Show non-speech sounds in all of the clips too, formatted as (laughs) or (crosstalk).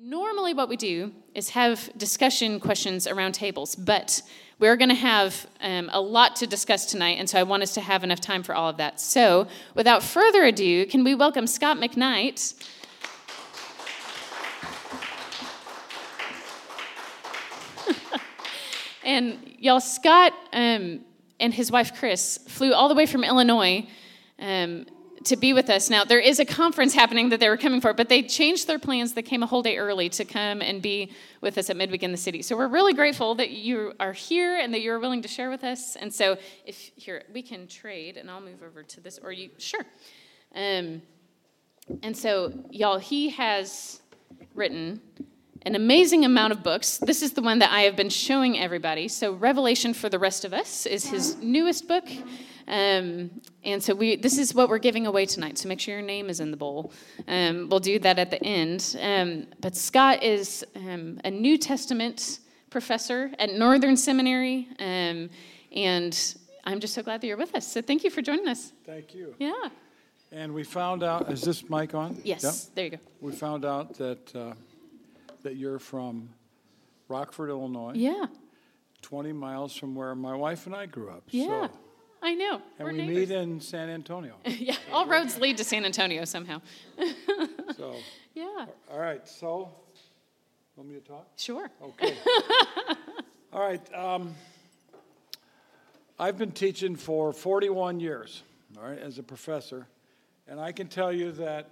Normally, what we do is have discussion questions around tables, but we're going to have um, a lot to discuss tonight, and so I want us to have enough time for all of that. So, without further ado, can we welcome Scot McKnight? (laughs) and y'all, Scot um, and his wife Chris flew all the way from Illinois um, to be with us. Now, there is a conference happening that they were coming for, but they changed their plans. They came a whole day early to come and be with us at Midweek in the City. So we're really grateful that you are here and that you're willing to share with us. And so, if here, we can trade, and I'll move over to this, or you, sure. Um, and so, y'all, he has written an amazing amount of books. This is the one that I have been showing everybody. So, Revelation for the Rest of Us is his newest book. Um, and so we, this is what we're giving away tonight. So make sure your name is in the bowl. Um, we'll do that at the end. Um, but Scot is um, a New Testament professor at Northern Seminary, um, and I'm just so glad that you're with us. So thank you for joining us. Thank you. Yeah. And we found out, is this mic on? Yes. Yep. There you go. We found out that, uh, that you're from Rockford, Illinois. Yeah. 20 miles from where my wife and I grew up. Yeah. So, I know. and We're we neighbors. meet in San Antonio. (laughs) yeah. All roads lead to San Antonio somehow. (laughs) So, yeah. all right, so, want me to talk? Sure. Okay. (laughs) All right. Um, I've been teaching for 41 years, all right, as a professor, and I can tell you that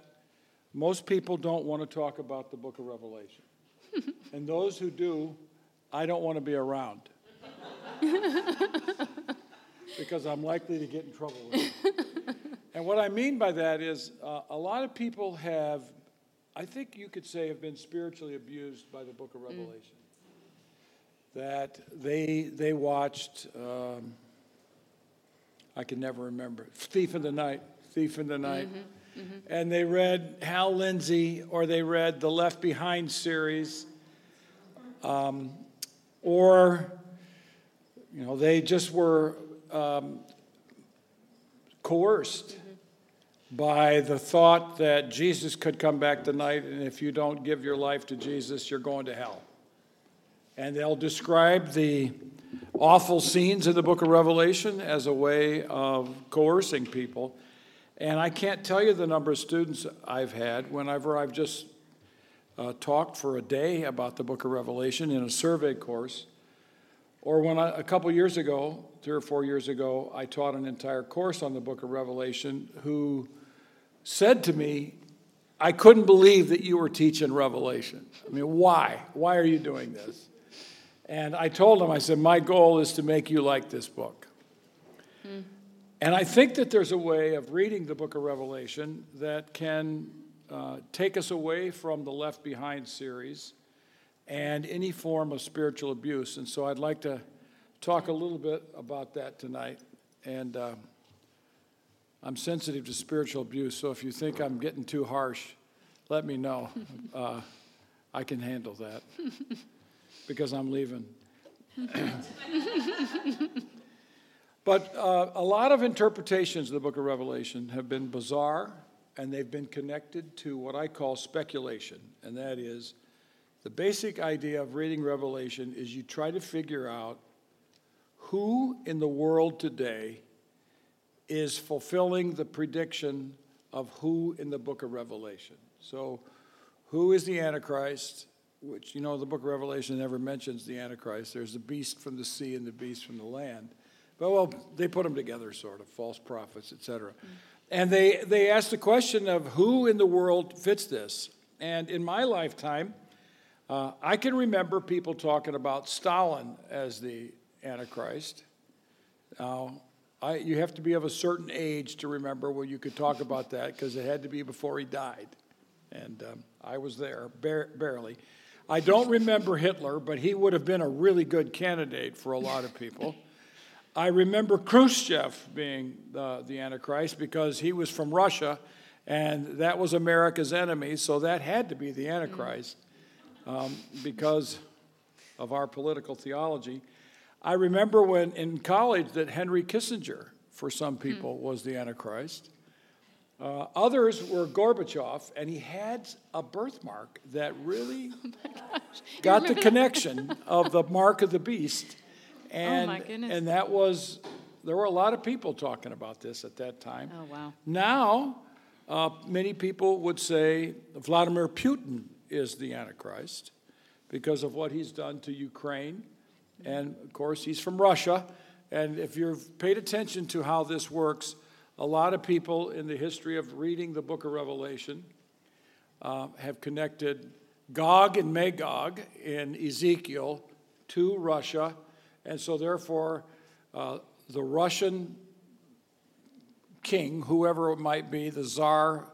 most people don't want to talk about the book of Revelation. and those who do, I don't want to be around. Because I'm likely to get in trouble with it. (laughs) and what I mean by that is uh, a lot of people have, I think you could say, have been spiritually abused by the book of Revelation. That they, they watched, um, I can never remember, Thief in the Night, Thief in the Night. And they read Hal Lindsey or they read the Left Behind series. Um, or, you know, they just were um, coerced by the thought that Jesus could come back tonight, and if you don't give your life to Jesus, you're going to hell. And they'll describe the awful scenes in the book of Revelation as a way of coercing people. And I can't tell you the number of students I've had whenever I've just uh, talked for a day about the book of Revelation in a survey course. Or when I, a couple years ago, three or four years ago, I taught an entire course on the book of Revelation, who said to me, I couldn't believe that you were teaching Revelation. I mean, why? Why are you doing this? And I told him, I said, my goal is to make you like this book. And I think that there's a way of reading the book of Revelation that can uh, take us away from the Left Behind series and any form of spiritual abuse. And so I'd like to talk a little bit about that tonight. And uh, I'm sensitive to spiritual abuse, so if you think I'm getting too harsh, let me know. (laughs) Uh, I can handle that because I'm leaving. (laughs) but uh, a lot of interpretations of the book of Revelation have been bizarre and they've been connected to what I call speculation, and that is the basic idea of reading Revelation is you try to figure out who in the world today is fulfilling the prediction of who in the book of Revelation. So, who is the Antichrist? Which, you know, the book of Revelation never mentions the Antichrist. There's the beast from the sea and the beast from the land. But, well, they put them together, sort of, false prophets, etc. Mm. And they, they asked the question of who in the world fits this. And in my lifetime, uh, I can remember people talking about Stalin as the Antichrist. Now, I, you have to be of a certain age to remember when you could talk about that because it had to be before he died. And um, I was there, bar- barely. I don't remember Hitler, but he would have been a really good candidate for a lot of people. I remember Khrushchev being the, the Antichrist because he was from Russia and that was America's enemy, so that had to be the Antichrist um, because of our political theology. I remember when in college that Henry Kissinger, for some people, was the Antichrist. Uh, others were Gorbachev, and he had a birthmark that really (laughs) Oh got the connection of the (laughs) mark of the beast. And, Oh my goodness. and that was, there were a lot of people talking about this at that time. Oh, wow. Now, uh, many people would say Vladimir Putin is the Antichrist because of what he's done to Ukraine. And of course, he's from Russia. And if you've paid attention to how this works, a lot of people in the history of reading the book of Revelation uh, have connected Gog and Magog in Ezekiel to Russia. And so, therefore, uh, the Russian king, whoever it might be, the czar,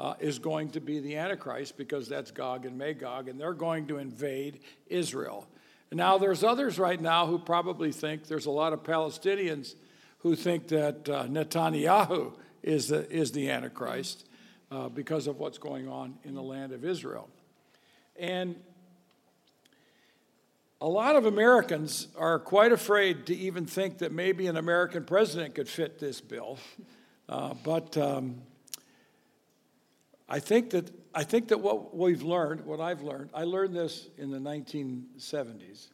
uh, is going to be the Antichrist because that's Gog and Magog, and they're going to invade Israel. Now, there's others right now who probably think there's a lot of Palestinians who think that uh, Netanyahu is the, is the Antichrist uh, because of what's going on in the land of Israel. And a lot of Americans are quite afraid to even think that maybe an American president could fit this bill. Uh, but um, I think that I think that what we've learned, what I've learned, I learned this in the 1970s,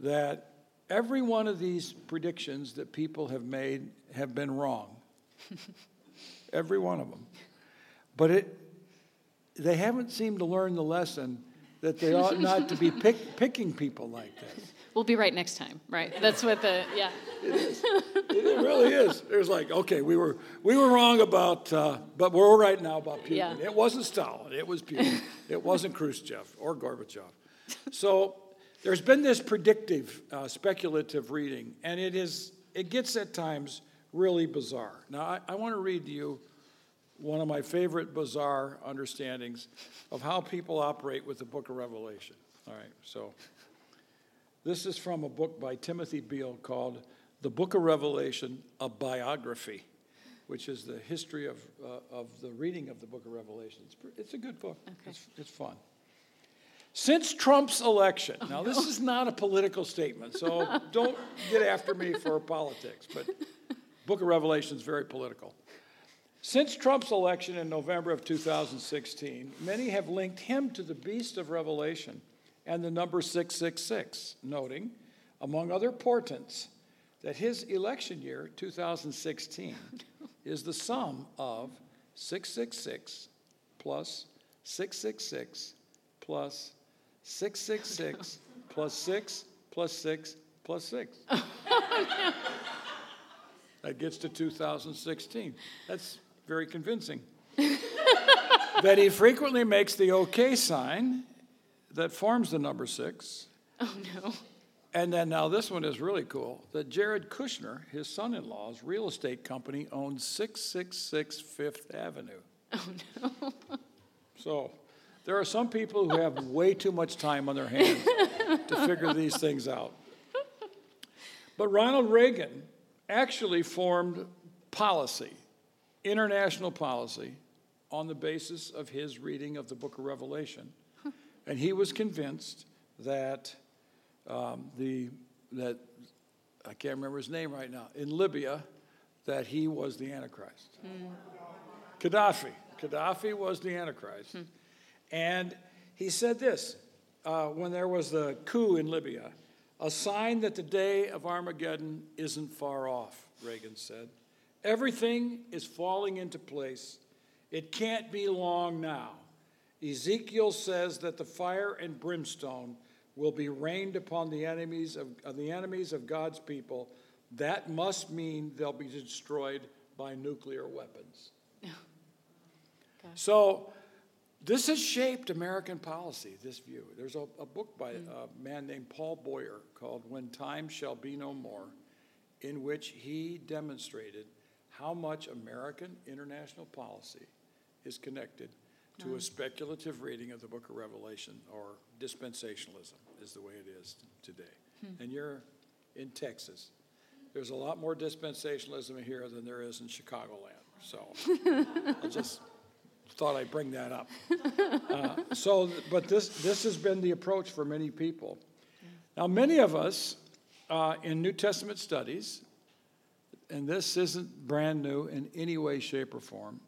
that every one of these predictions that people have made have been wrong. (laughs) every one of them. But it, they haven't seemed to learn the lesson that they ought not to be pick, picking people like this. We'll be right next time, right? That's what the, yeah. (laughs) It really is. There's like, okay, we were we were wrong about, uh, but we're right now about Putin. Yeah. It wasn't Stalin. It was Putin. it wasn't Khrushchev or Gorbachev. So there's been this predictive, uh, speculative reading, and it is it gets at times really bizarre. Now I, I want to read to you one of my favorite bizarre understandings of how people operate with the Book of Revelation. All right, so. This is from a book by Timothy Beal called The Book of Revelation, a Biography, which is the history of, uh, of the reading of the Book of Revelation. It's, it's a good book, it's, it's fun. Since Trump's election, now this is not a political statement, so (laughs) don't get after me for politics, but Book of Revelation is very political. Since Trump's election in November of 2016, many have linked him to the beast of Revelation and the number 666, noting, among other portents, that his election year, 2016, (laughs) is the sum of 666 plus 666 plus 666 plus 6 plus 6 plus 6. (laughs) That gets to 2016. That's very convincing. (laughs) that he frequently makes the OK sign that forms the number six. Oh, no. And then now this one is really cool that Jared Kushner, his son in law's real estate company, owns 666 Fifth Avenue. Oh, no. So there are some people who have way too much time on their hands to figure these things out. But Ronald Reagan actually formed policy, international policy, on the basis of his reading of the book of Revelation. And he was convinced that um, the, that, I can't remember his name right now, in Libya, that he was the Antichrist. Gaddafi. Gaddafi was the Antichrist. And he said this uh, when there was the coup in Libya a sign that the day of Armageddon isn't far off, Reagan said. Everything is falling into place. It can't be long now. Ezekiel says that the fire and brimstone will be rained upon the enemies of, of the enemies of God's people. That must mean they'll be destroyed by nuclear weapons. (laughs) So, this has shaped American policy, this view. There's a, a book by mm. a man named Paul Boyer called When Time Shall Be No More, in which he demonstrated how much American international policy is connected to a speculative reading of the book of Revelation, or dispensationalism is the way it is today. And you're in Texas. There's a lot more dispensationalism here than there is in Chicagoland. So I (laughs) just thought I'd bring that up. Uh, so, but this, this has been the approach for many people. Now, many of us uh, in New Testament studies, and this isn't brand new in any way, shape, or form,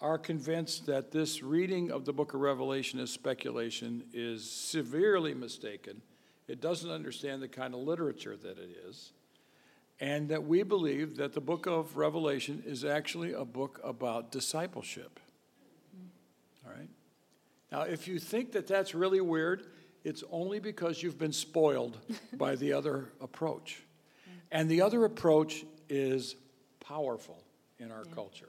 are convinced that this reading of the book of Revelation as speculation is severely mistaken. It doesn't understand the kind of literature that it is. And that we believe that the book of Revelation is actually a book about discipleship. All right? Now, if you think that that's really weird, it's only because you've been spoiled (laughs) by the other approach. And the other approach is powerful in our yeah. culture.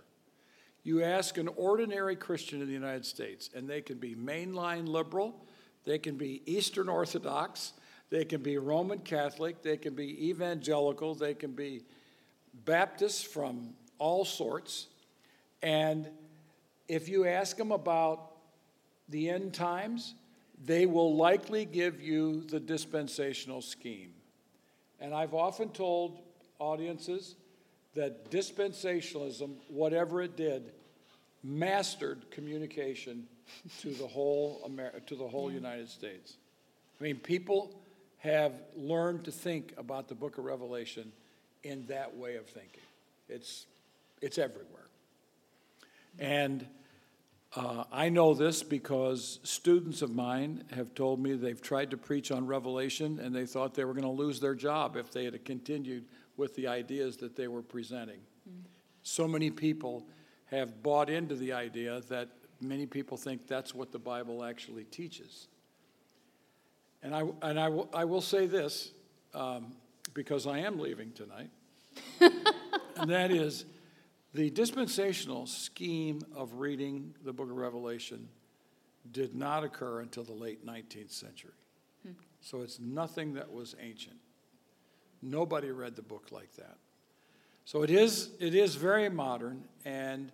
You ask an ordinary Christian in the United States, and they can be mainline liberal, they can be Eastern Orthodox, they can be Roman Catholic, they can be evangelical, they can be Baptists from all sorts. And if you ask them about the end times, they will likely give you the dispensational scheme. And I've often told audiences that dispensationalism, whatever it did, mastered communication to the whole Amer- to the whole United States. I mean, people have learned to think about the book of Revelation in that way of thinking. It's, it's everywhere. And uh, I know this because students of mine have told me they've tried to preach on Revelation and they thought they were going to lose their job if they had continued with the ideas that they were presenting. Mm. So many people have bought into the idea that many people think that's what the Bible actually teaches. And I, and I, will, I will say this, um, because I am leaving tonight, (laughs) and that is the dispensational scheme of reading the book of Revelation did not occur until the late 19th century. Hmm. So it's nothing that was ancient. Nobody read the book like that. So it is, it is very modern, and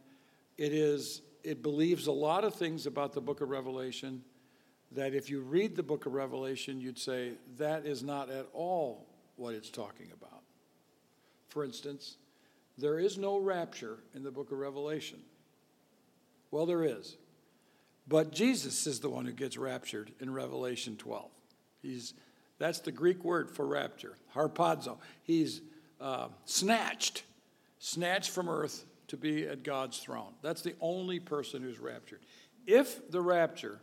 it is, it believes a lot of things about the book of Revelation that if you read the book of Revelation, you'd say that is not at all what it's talking about. For instance, there is no rapture in the book of Revelation. Well, there is. But Jesus is the one who gets raptured in Revelation 12. He's, that's the Greek word for rapture, harpazo. He's uh, snatched, snatched from earth to be at God's throne. That's the only person who's raptured. If the rapture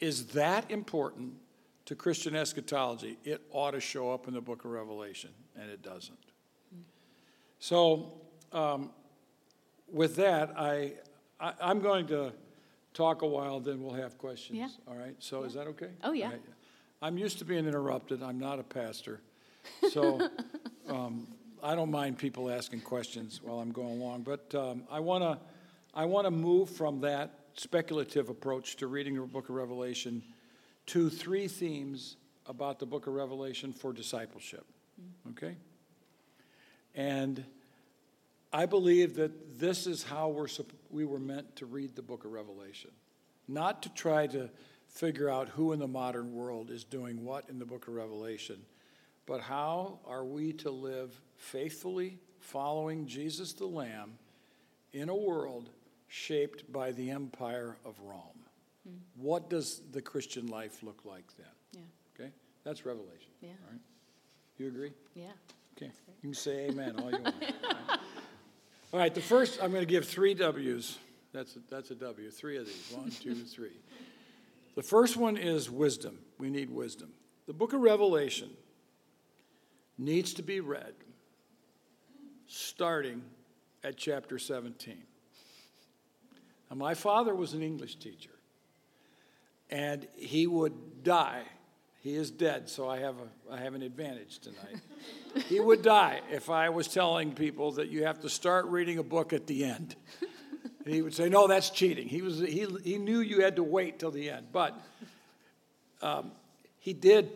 is that important to Christian eschatology, it ought to show up in the book of Revelation, and it doesn't. So, um, with that, I, I, am going to talk a while, then we'll have questions. Yeah. All right? So, yeah. is that okay? Oh, yeah. I'm used to being interrupted. I'm not a pastor. So, (laughs) um, I don't mind people asking questions while I'm going along, but um, I want to I want to move from that speculative approach to reading the book of Revelation to three themes about the book of Revelation for discipleship. Okay? And I believe that this is how we're, we were meant to read the book of Revelation. Not to try to figure out who in the modern world is doing what in the book of Revelation, but how are we to live faithfully following Jesus the Lamb in a world shaped by the empire of Rome? Mm. What does the Christian life look like then? Yeah. Okay? That's Revelation. Yeah. All right? You agree? Yeah. Okay. You can say amen all you want. all, right. all right, the first, I'm going to give three W's. That's a, that's a W. Three of these. One, two, three. The first one is wisdom. We need wisdom. The book of Revelation needs to be read starting at chapter 17. Now, my father was an English teacher, and he would die. He is dead, so I have, a, I have an advantage tonight. he would die if I was telling people that you have to start reading a book at the end. He would say, No, that's cheating. He, was, he, he knew you had to wait till the end. But um, he did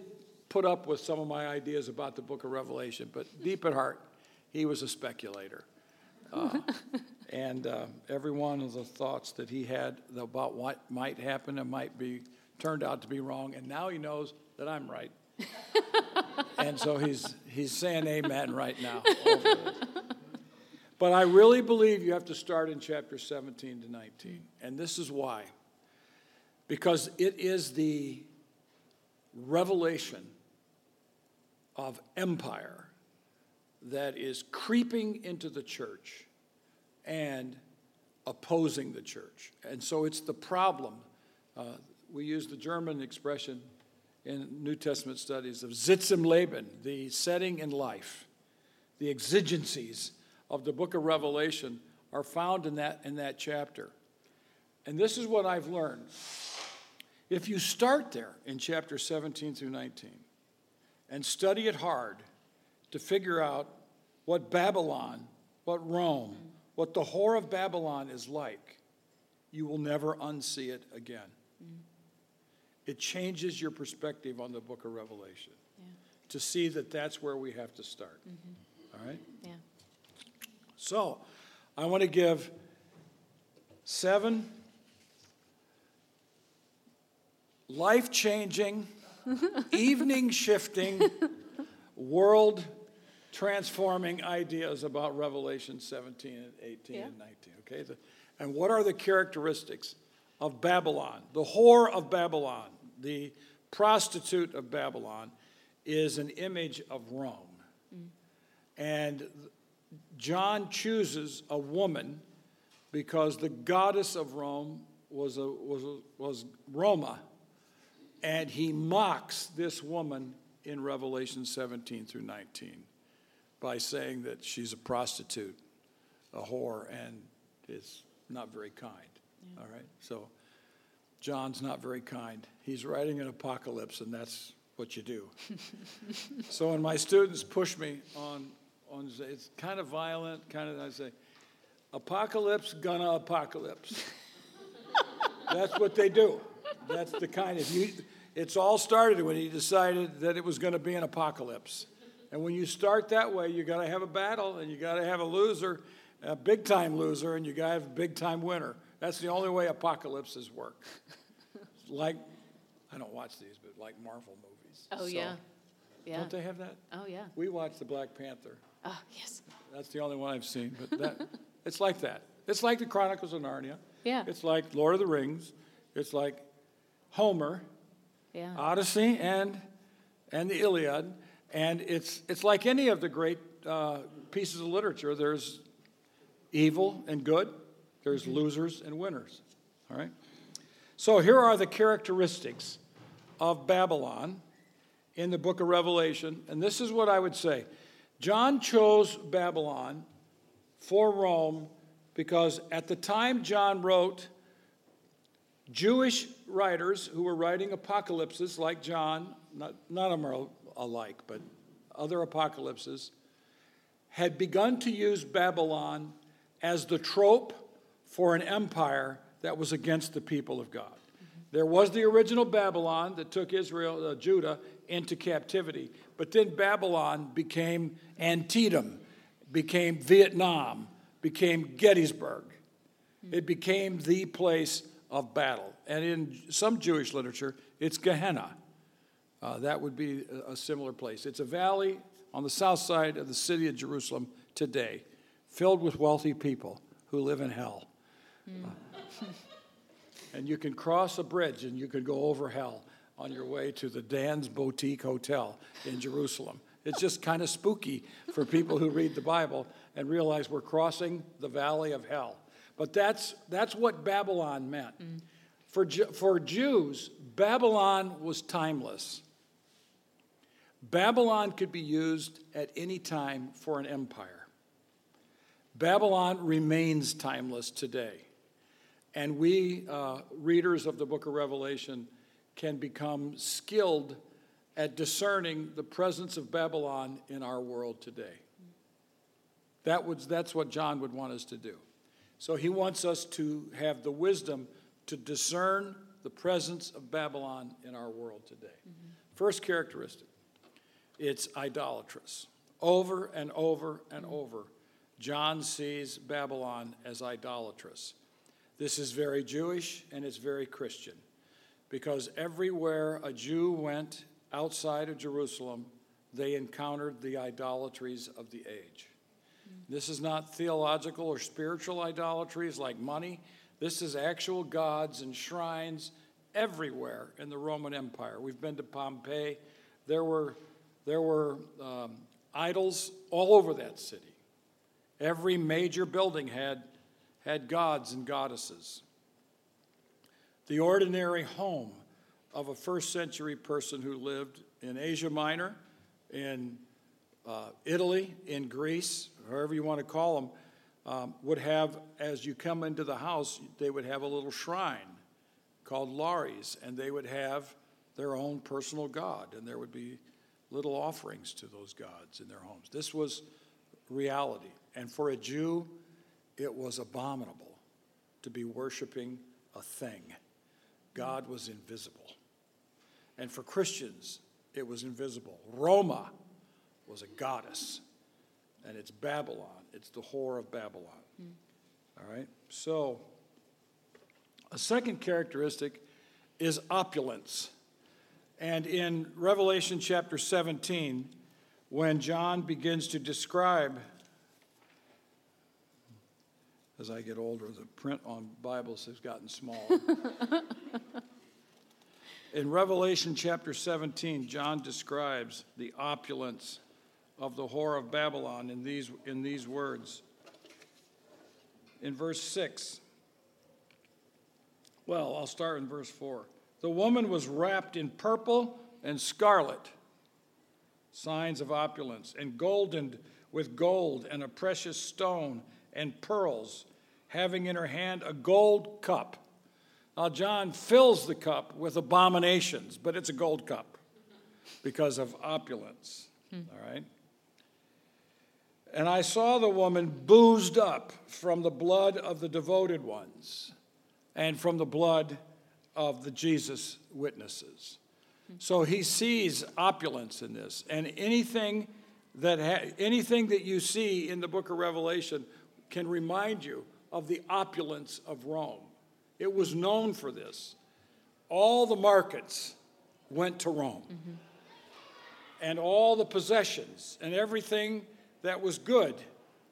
put up with some of my ideas about the book of Revelation, but deep at heart, he was a speculator. Uh, (laughs) and uh, every one of the thoughts that he had about what might happen and might be turned out to be wrong, and now he knows that I'm right. (laughs) and so he's, he's saying amen right now. (laughs) but I really believe you have to start in chapter 17 to 19. And this is why. Because it is the revelation of empire that is creeping into the church and opposing the church. And so it's the problem. Uh, we use the German expression in New Testament studies of Sitz im Leben, the setting in life, the exigencies of the book of Revelation are found in that, in that chapter. And this is what I've learned. If you start there in chapter 17 through 19 and study it hard to figure out what Babylon, what Rome, what the whore of Babylon is like, you will never unsee it again. It changes your perspective on the book of Revelation Yeah. to see that that's where we have to start. Mm-hmm. All right? Yeah. So, I want to give seven life changing, (laughs) evening shifting, world transforming ideas about Revelation 17 and 18 Yeah. and 19. Okay? The- and what are the characteristics of Babylon? The whore of Babylon, the prostitute of Babylon, is an image of Rome. Mm. And John chooses a woman because the goddess of Rome was, a, was, a, was Roma. And he mocks this woman in Revelation 17 through 19 by saying that she's a prostitute, a whore, and is not very kind. All right? So John's not very kind. He's writing an apocalypse, and that's what you do. (laughs) so when my students push me on, on it's kind of violent, kind of, I say, apocalypse, gonna apocalypse. (laughs) That's what they do. That's the kind of you. It's all started when he decided that it was going to be an apocalypse. And when you start that way, you got to have a battle, and you got to have a loser, a big time loser, and you got to have a big time winner. That's the only way apocalypses work. (laughs) like, I don't watch these, but like Marvel movies. Oh, So- yeah. Yeah. Don't they have that? Oh, yeah. We watched the Black Panther. Oh, yes. That's the only one I've seen. But that, (laughs) it's like that. It's like the Chronicles of Narnia. Yeah. It's like Lord of the Rings. It's like Homer, Yeah. Odyssey, and and the Iliad. And it's it's like any of the great uh, pieces of literature. There's evil and good. There's losers and winners. All right. So here are the characteristics of Babylon in the book of Revelation. And this is what I would say John chose Babylon for Rome because at the time John wrote, Jewish writers who were writing apocalypses like John, not, none of them are alike, but other apocalypses, had begun to use Babylon as the trope for an empire that was against the people of God. There was the original Babylon that took Israel, uh, Judah, into captivity, but then Babylon became Antietam, became Vietnam, became Gettysburg. It became the place of battle. And in some Jewish literature, it's Gehenna. Uh, that would be a, similar place. It's a valley on the south side of the city of Jerusalem today, filled with wealthy people who live in hell. Uh, (laughs) and you can cross a bridge and you can go over hell on your way to the Dan's Boutique Hotel in Jerusalem. It's just kind of spooky for people who read the Bible and realize we're crossing the valley of hell. But that's, that's what Babylon meant. For, for Jews, Babylon was timeless. Babylon could be used at any time for an empire. Babylon remains timeless today. And we, uh, readers of the book of Revelation, can become skilled at discerning the presence of Babylon in our world today. That was, that's what John would want us to do. So he wants us to have the wisdom to discern the presence of Babylon in our world today. Mm-hmm. First characteristic it's idolatrous. Over and over and mm-hmm. over, John sees Babylon as idolatrous. This is very Jewish and it's very Christian because everywhere a Jew went outside of Jerusalem, they encountered the idolatries of the age. This is not theological or spiritual idolatries like money. This is actual gods and shrines everywhere in the Roman Empire. We've been to Pompeii. There were, there were um, idols all over that city. Every major building had, had gods and goddesses. The ordinary home of a first century person who lived in Asia Minor, in uh, Italy, in Greece, however you want to call them, um, would have, as you come into the house, they would have a little shrine called Lares, and they would have their own personal god, and there would be little offerings to those gods in their homes. This was reality. And for a Jew, it was abominable to be worshiping a thing. God was invisible. And for Christians, it was invisible. Roma was a goddess, and it's Babylon. It's the whore of Babylon. Mm. All right? So, a second characteristic is opulence. And in Revelation chapter 17, when John begins to describe, as I get older, the print on Bibles has gotten smaller. (laughs) in Revelation chapter 17, John describes the opulence of the whore of Babylon in these, in these words. In verse 6, well, I'll start in verse 4. The woman was wrapped in purple and scarlet, signs of opulence, and goldened with gold and a precious stone and pearls, having in her hand a gold cup. Now, John fills the cup with abominations, but it's a gold cup because of opulence. Hmm. All right? And I saw the woman boozed up from the blood of the devoted ones and from the blood of the Jesus witnesses. So he sees opulence in this, and anything that ha- anything that you see in the book of Revelation can remind you of the opulence of Rome. It was known for this. All the markets went to Rome, mm-hmm. and all the possessions and everything that was good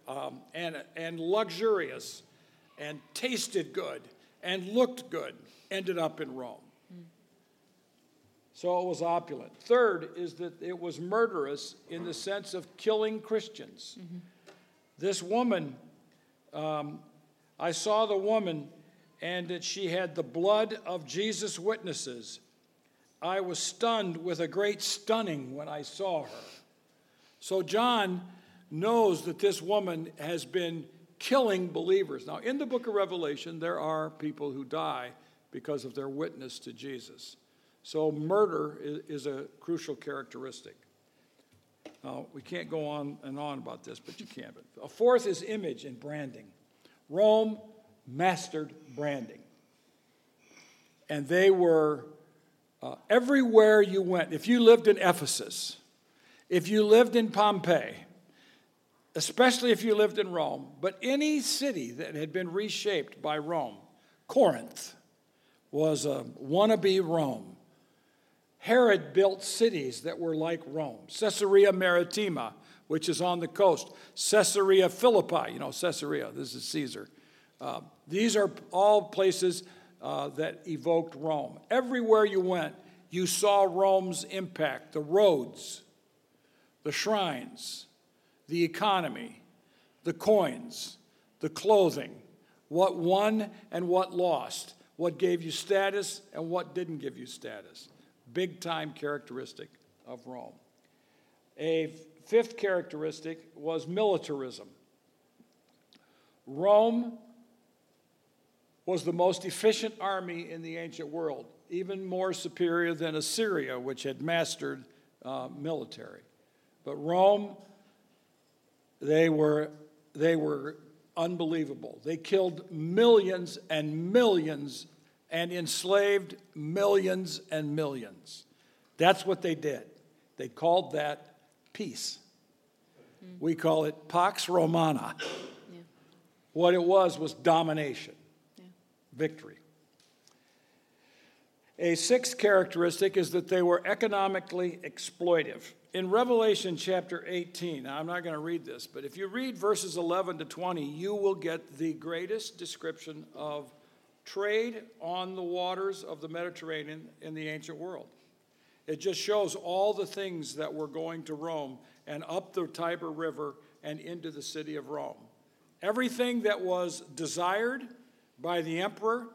um, and, and luxurious and tasted good and looked good ended up in Rome. So it was opulent. Third is that it was murderous in the sense of killing Christians. Mm-hmm. This woman, um, I saw the woman, and that she had the blood of Jesus' witnesses. I was stunned with a great stunning when I saw her. So John knows that this woman has been killing believers. Now, in the book of Revelation, there are people who die because of their witness to Jesus. So, murder is, a crucial characteristic. Now, we can't go on and on about this, but you can. But a fourth is image and branding. Rome mastered branding. And they were uh, everywhere you went. If you lived in Ephesus, if you lived in Pompeii, especially if you lived in Rome, but any city that had been reshaped by Rome, Corinth was a wannabe Rome. Herod built cities that were like Rome. Caesarea Maritima, which is on the coast. Caesarea Philippi, you know, Caesarea, this is Caesar. Uh, these are all places uh, that evoked Rome. Everywhere you went, you saw Rome's impact the roads, the shrines, the economy, the coins, the clothing, what won and what lost, what gave you status and what didn't give you status. Big time characteristic of Rome. A fifth characteristic was militarism. Rome was the most efficient army in the ancient world, even more superior than Assyria, which had mastered uh, military. But Rome they were, they were unbelievable. They killed millions and millions and enslaved millions and millions. That's what they did. They called that peace. Mm. We call it Pax Romana. Yeah. What it was was domination, yeah. victory. A sixth characteristic is that they were economically exploitive in Revelation chapter 18, now I'm not going to read this, but if you read verses 11 to 20, you will get the greatest description of trade on the waters of the Mediterranean in the ancient world. It just shows all the things that were going to Rome and up the Tiber River and into the city of Rome. Everything that was desired by the emperor,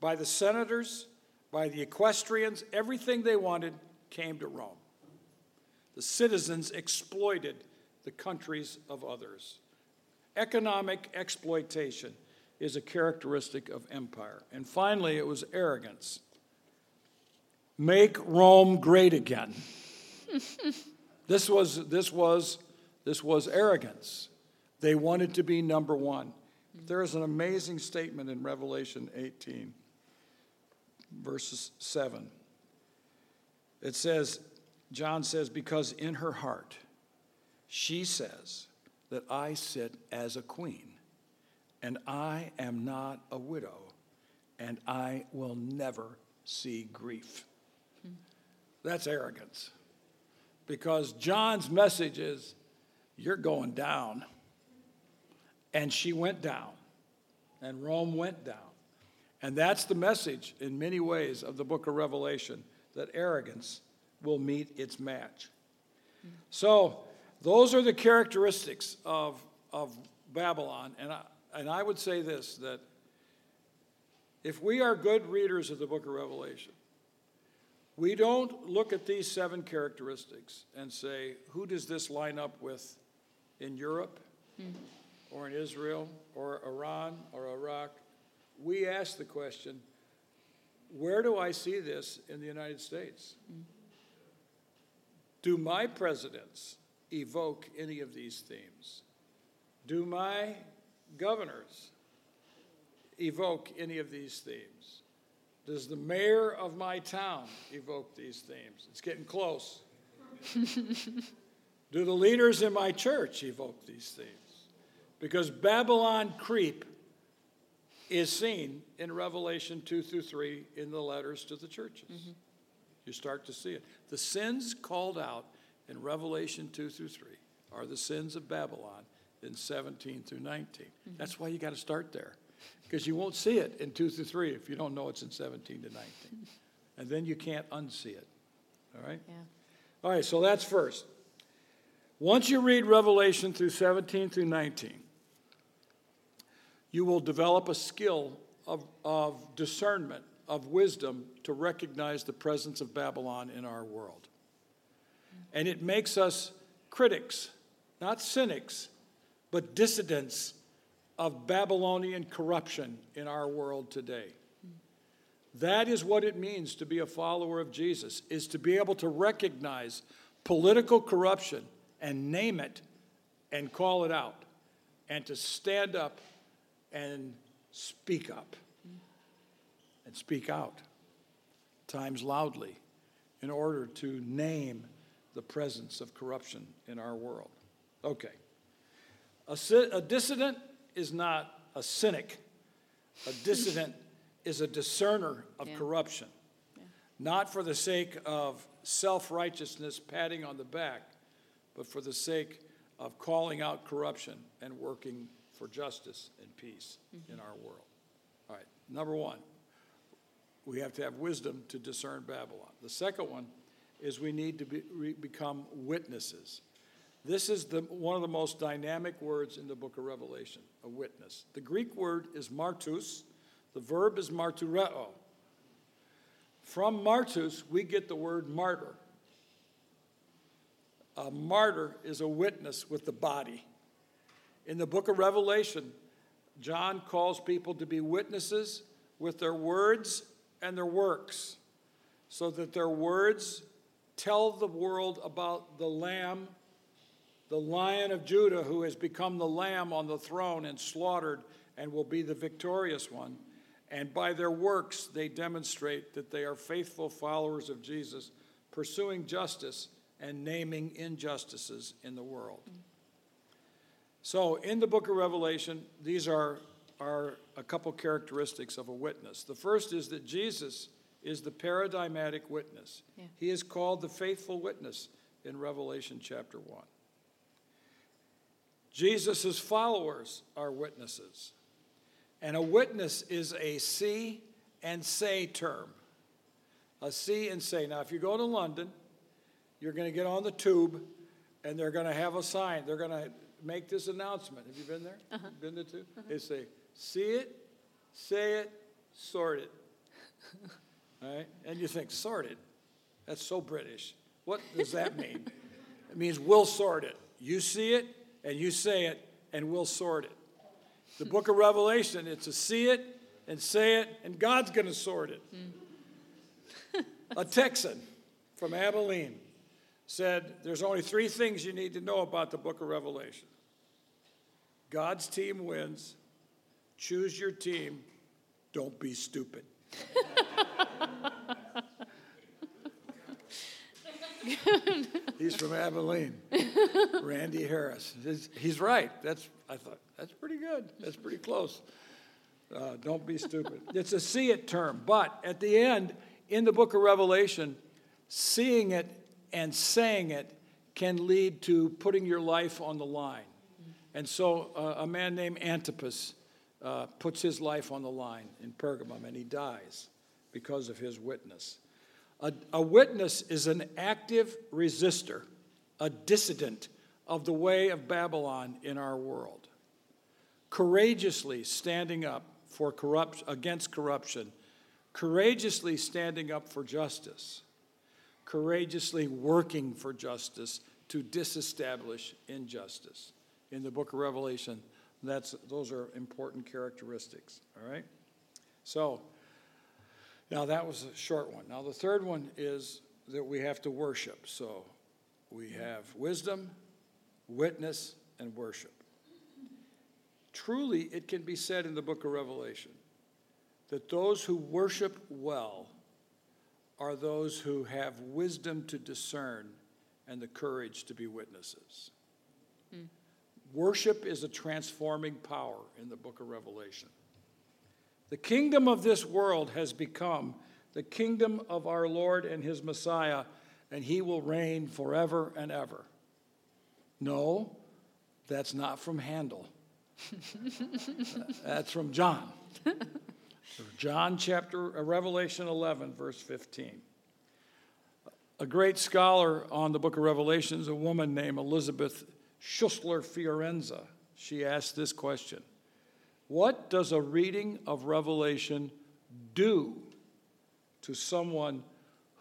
by the senators, by the equestrians, everything they wanted came to Rome. The citizens exploited the countries of others. Economic exploitation is a characteristic of empire. And finally, it was arrogance. Make Rome great again. (laughs) this was, this was, this was arrogance. They wanted to be number one. There is an amazing statement in Revelation 18, verses 7. It says, John says, because in her heart she says that I sit as a queen, and I am not a widow, and I will never see grief. That's arrogance. Because John's message is, you're going down. And she went down, and Rome went down. And that's the message, in many ways, of the book of Revelation that arrogance will meet its match. So, those are the characteristics of, of Babylon. And I, and I would say this that if we are good readers of the book of Revelation, we don't look at these seven characteristics and say, who does this line up with in Europe mm-hmm. or in Israel or Iran or Iraq? We ask the question, where do I see this in the United States? Mm-hmm. Do my presidents evoke any of these themes? Do my governors evoke any of these themes? Does the mayor of my town evoke these themes? It's getting close. (laughs) Do the leaders in my church evoke these themes? Because Babylon creep is seen in Revelation 2 through 3 in the letters to the churches. Mm-hmm. You start to see it. The sins called out in Revelation 2 through 3 are the sins of Babylon in 17 through 19. Mm-hmm. That's why you got to start there because you won't see it in 2 through 3 if you don't know it's in 17 to 19. and then you can't unsee it. All right? Yeah. All right, so that's first. Once you read Revelation through 17 through 19, you will develop a skill of, of discernment, of wisdom to recognize the presence of Babylon in our world. And it makes us critics, not cynics, but dissidents of Babylonian corruption in our world today. That is what it means to be a follower of Jesus, is to be able to recognize political corruption and name it and call it out, and to stand up and speak up and speak out, times loudly, in order to name the presence of corruption in our world. Okay. A, a dissident is not a cynic. A dissident (laughs) is a discerner of yeah. corruption, yeah. not for the sake of self righteousness, patting on the back, but for the sake of calling out corruption and working for justice and peace mm-hmm. in our world. All right, number one, we have to have wisdom to discern Babylon. The second one is we need to be, re, become witnesses. This is the, one of the most dynamic words in the book of Revelation, a witness. The Greek word is martus, the verb is martureo. From martus, we get the word martyr. A martyr is a witness with the body. In the book of Revelation, John calls people to be witnesses with their words and their works, so that their words tell the world about the Lamb the lion of Judah who has become the lamb on the throne and slaughtered and will be the victorious one. And by their works, they demonstrate that they are faithful followers of Jesus, pursuing justice and naming injustices in the world. So, in the book of Revelation, these are, are a couple characteristics of a witness. The first is that Jesus is the paradigmatic witness, yeah. he is called the faithful witness in Revelation chapter 1. Jesus' followers are witnesses. And a witness is a see and say term. A see and say. Now, if you go to London, you're going to get on the tube and they're going to have a sign. They're going to make this announcement. Have you been there? Uh-huh. Been there too? Uh-huh. They say, see it, say it, sort it. (laughs) All right? And you think, sort it? That's so British. What does that mean? (laughs) it means we'll sort it. You see it, and you say it, and we'll sort it. The book of Revelation, it's a see it and say it, and God's going to sort it. Hmm. (laughs) a Texan from Abilene said, There's only three things you need to know about the book of Revelation God's team wins, choose your team, don't be stupid. (laughs) he's from Abilene, (laughs) Randy Harris. He's, right. That's I thought that's pretty good. That's pretty close. Uh, don't be stupid. (laughs) It's a see it term, but at the end in the book of Revelation, seeing it and saying it can lead to putting your life on the line. And so uh, a man named Antipas uh, puts his life on the line in Pergamum and he dies because of his witness. A, a witness is an active resistor, a dissident of the way of Babylon in our world. Courageously standing up for corrupt, against corruption, courageously standing up for justice, courageously working for justice to disestablish injustice. In the book of Revelation, that's, those are important characteristics, all right? So, now, that was a short one. Now, the third one is that we have to worship. So, we have wisdom, witness, and worship. Truly, it can be said in the book of Revelation that those who worship well are those who have wisdom to discern and the courage to be witnesses. Worship is a transforming power in the book of Revelation. The kingdom of this world has become the kingdom of our Lord and his Messiah, and he will reign forever and ever. No, that's not from Handel. (laughs) that's from John. John chapter uh, Revelation 11 verse 15. A great scholar on the book of Revelations, a woman named Elisabeth Schüssler Fiorenza, she asked this question. What does a reading of Revelation do to someone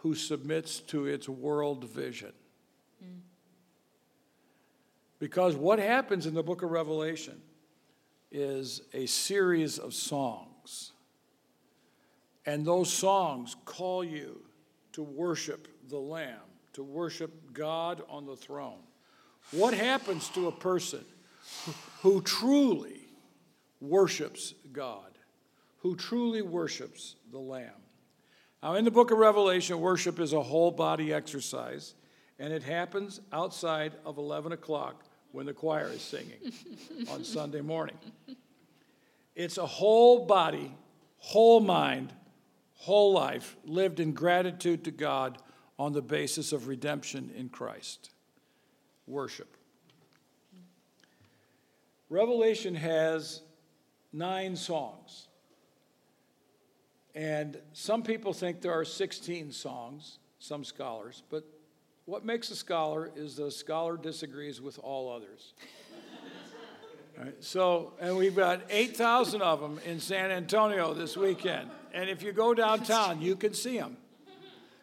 who submits to its world vision? Mm. Because what happens in the book of Revelation is a series of songs. And those songs call you to worship the Lamb, to worship God on the throne. What happens to a person who truly worships God, who truly worships the Lamb. Now, in the book of Revelation, worship is a whole body exercise, and it happens outside of 11 o'clock when the choir is singing (laughs) on Sunday morning. It's a whole body, whole mind, whole life lived in gratitude to God on the basis of redemption in Christ. Worship. Revelation has nine songs. And some people think there are 16 songs, some scholars, but what makes a scholar is the scholar disagrees with all others. (laughs) Right, so, and we've got 8,000 of them in San Antonio this weekend. And if you go downtown, you can see them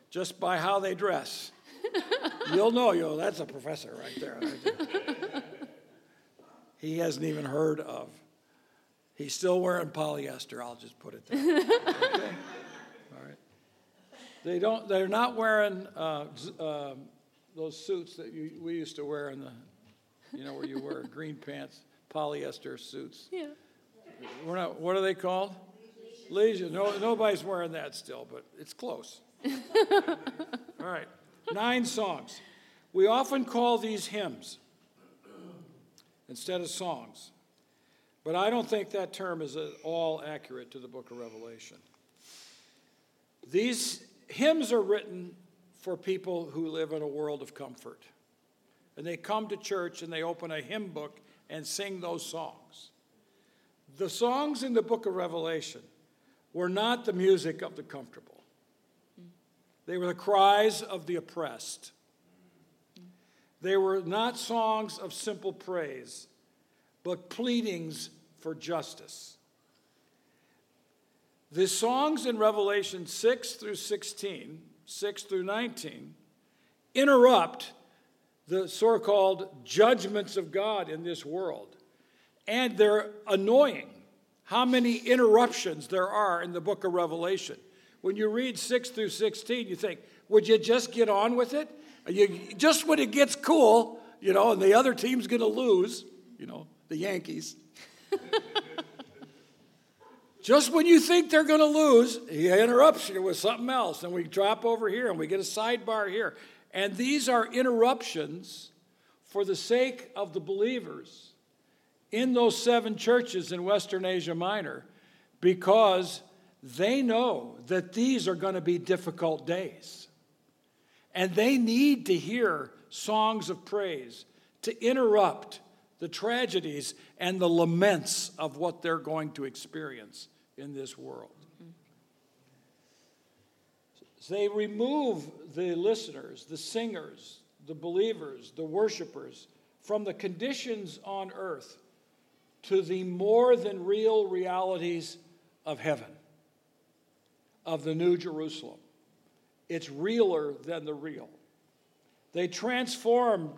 just by how they dress. (laughs) You'll know, you that's a professor right there. he hasn't even heard of He's still wearing polyester. I'll just put it there. (laughs) okay. All right. They don't. They're not wearing uh, uh, those suits that you, we used to wear in the, you know, where you wear (laughs) green pants, polyester suits. Yeah. We're not. What are they called? Leisure. No, nobody's wearing that still, but it's close. (laughs) All right. Nine songs. We often call these hymns instead of songs. But I don't think that term is at all accurate to the book of Revelation. These hymns are written for people who live in a world of comfort. And they come to church and they open a hymn book and sing those songs. The songs in the book of Revelation were not the music of the comfortable, they were the cries of the oppressed. They were not songs of simple praise, but pleadings for justice. The songs in Revelation 6 through 16, 6 through 19, interrupt the so called judgments of God in this world. And they're annoying how many interruptions there are in the book of Revelation. When you read 6 through 16, you think, would you just get on with it? You, just when it gets cool, you know, and the other team's going to lose, you know, the Yankees. just when you think they're going to lose, he interrupts you with something else, and we drop over here and we get a sidebar here. And these are interruptions for the sake of the believers in those seven churches in Western Asia Minor because they know that these are going to be difficult days. And they need to hear songs of praise to interrupt the tragedies and the laments of what they're going to experience in this world. So they remove the listeners, the singers, the believers, the worshipers from the conditions on earth to the more than real realities of heaven, of the New Jerusalem. It's realer than the real. They transform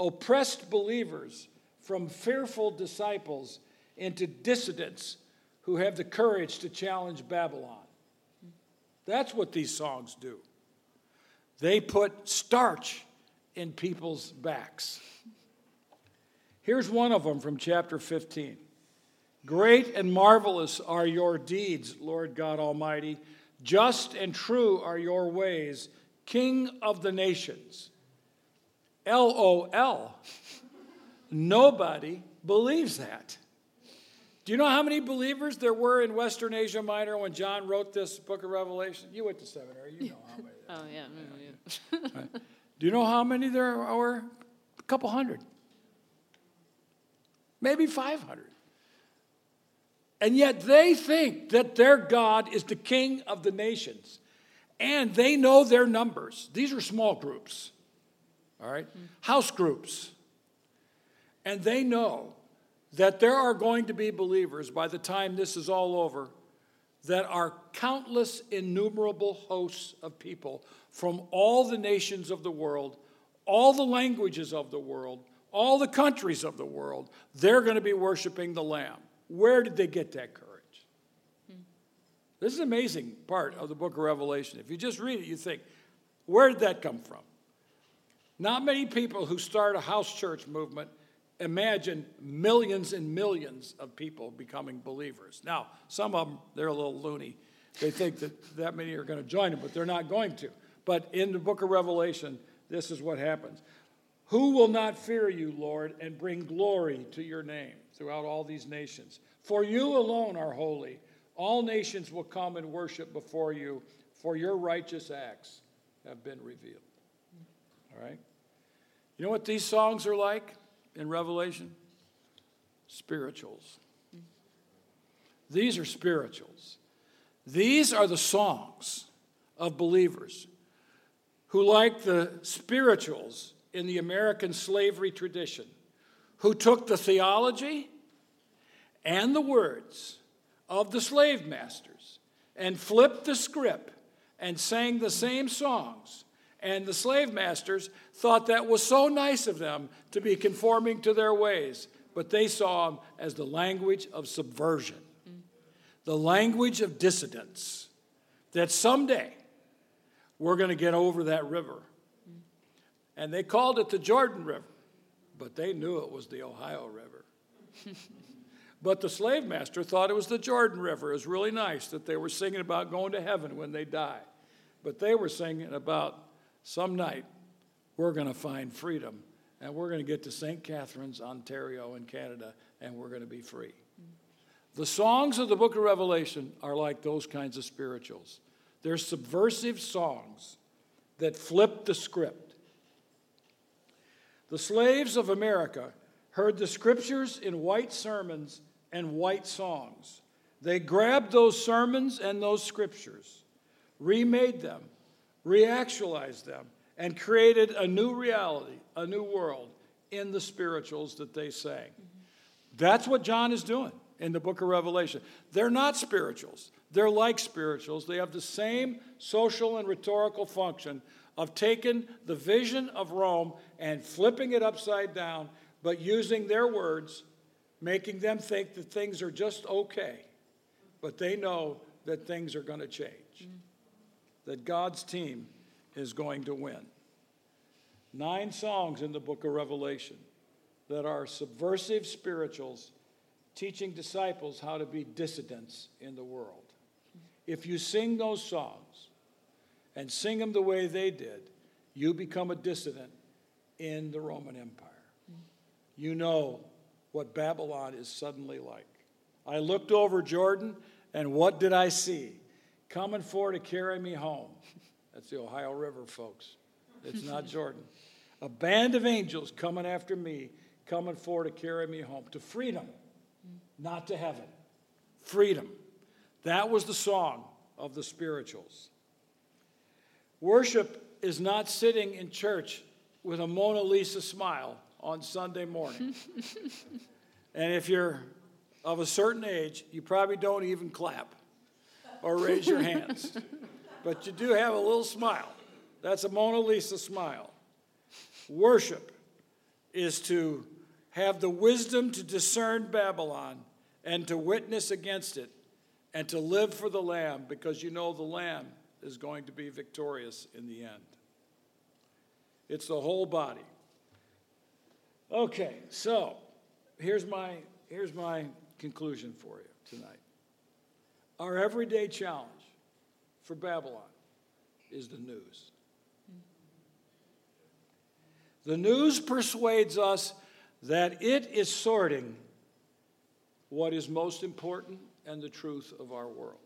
oppressed believers from fearful disciples into dissidents who have the courage to challenge Babylon. That's what these songs do. They put starch in people's backs. Here's one of them from chapter 15. Great and marvelous are your deeds, Lord God Almighty. Just and true are your ways, King of the nations. LOL. Nobody believes that. Do you know how many believers there were in Western Asia Minor when John wrote this book of Revelation? You went to seminary, you know how many. (laughs) oh, yeah. yeah. yeah. right. Do you know how many there were? A couple hundred. Maybe 500. And yet they think that their God is the king of the nations. And they know their numbers. These are small groups, all right? Mm-hmm. House groups. And they know that there are going to be believers by the time this is all over that are countless, innumerable hosts of people from all the nations of the world, all the languages of the world, all the countries of the world. They're going to be worshiping the Lamb. Where did they get that courage? This is an amazing part of the book of Revelation. If you just read it, you think, where did that come from? Not many people who start a house church movement imagine millions and millions of people becoming believers. Now, some of them, they're a little loony. They think that that many are going to join them, but they're not going to. But in the book of Revelation, this is what happens. Who will not fear you, Lord, and bring glory to your name throughout all these nations? For you alone are holy. All nations will come and worship before you, for your righteous acts have been revealed. All right? You know what these songs are like? In Revelation? Spirituals. These are spirituals. These are the songs of believers who, like the spirituals in the American slavery tradition, who took the theology and the words of the slave masters and flipped the script and sang the same songs and the slave masters thought that was so nice of them to be conforming to their ways, but they saw them as the language of subversion, the language of dissidence, that someday we're going to get over that river. And they called it the Jordan River, but they knew it was the Ohio River. (laughs) but the slave master thought it was the Jordan River. It was really nice that they were singing about going to heaven when they die. But they were singing about some night we're going to find freedom and we're going to get to St. Catharines, Ontario, in Canada, and we're going to be free. The songs of the book of Revelation are like those kinds of spirituals. They're subversive songs that flip the script. The slaves of America heard the scriptures in white sermons and white songs. They grabbed those sermons and those scriptures, remade them, reactualized them, and created a new reality, a new world in the spirituals that they sang. That's what John is doing in the book of Revelation. They're not spirituals, they're like spirituals. They have the same social and rhetorical function of taking the vision of Rome and flipping it upside down, but using their words, making them think that things are just okay. But they know that things are going to change. That God's team is going to win. Nine songs in the book of Revelation that are subversive spirituals teaching disciples how to be dissidents in the world. If you sing those songs and sing them the way they did, you become a dissident in the Roman Empire. You know what Babylon is suddenly like. I looked over Jordan, and what did I see? Coming for to carry me home. That's the Ohio River, folks. It's not (laughs) Jordan. A band of angels coming after me, coming for to carry me home to freedom not to heaven. Freedom. That was the song of the spirituals. Worship is not sitting in church with a Mona Lisa smile on Sunday morning. (laughs) and if you're of a certain age, you probably don't even clap or raise your hands. but you do have a little smile. That's a Mona Lisa smile. Worship is to have the wisdom to discern Babylon and to witness against it and to live for the Lamb because you know the Lamb is going to be victorious in the end. It's the whole body. Okay, so here's my, here's my conclusion for you tonight. Our everyday challenge for Babylon is the news. The news persuades us that it is sorting what is most important and the truth of our world.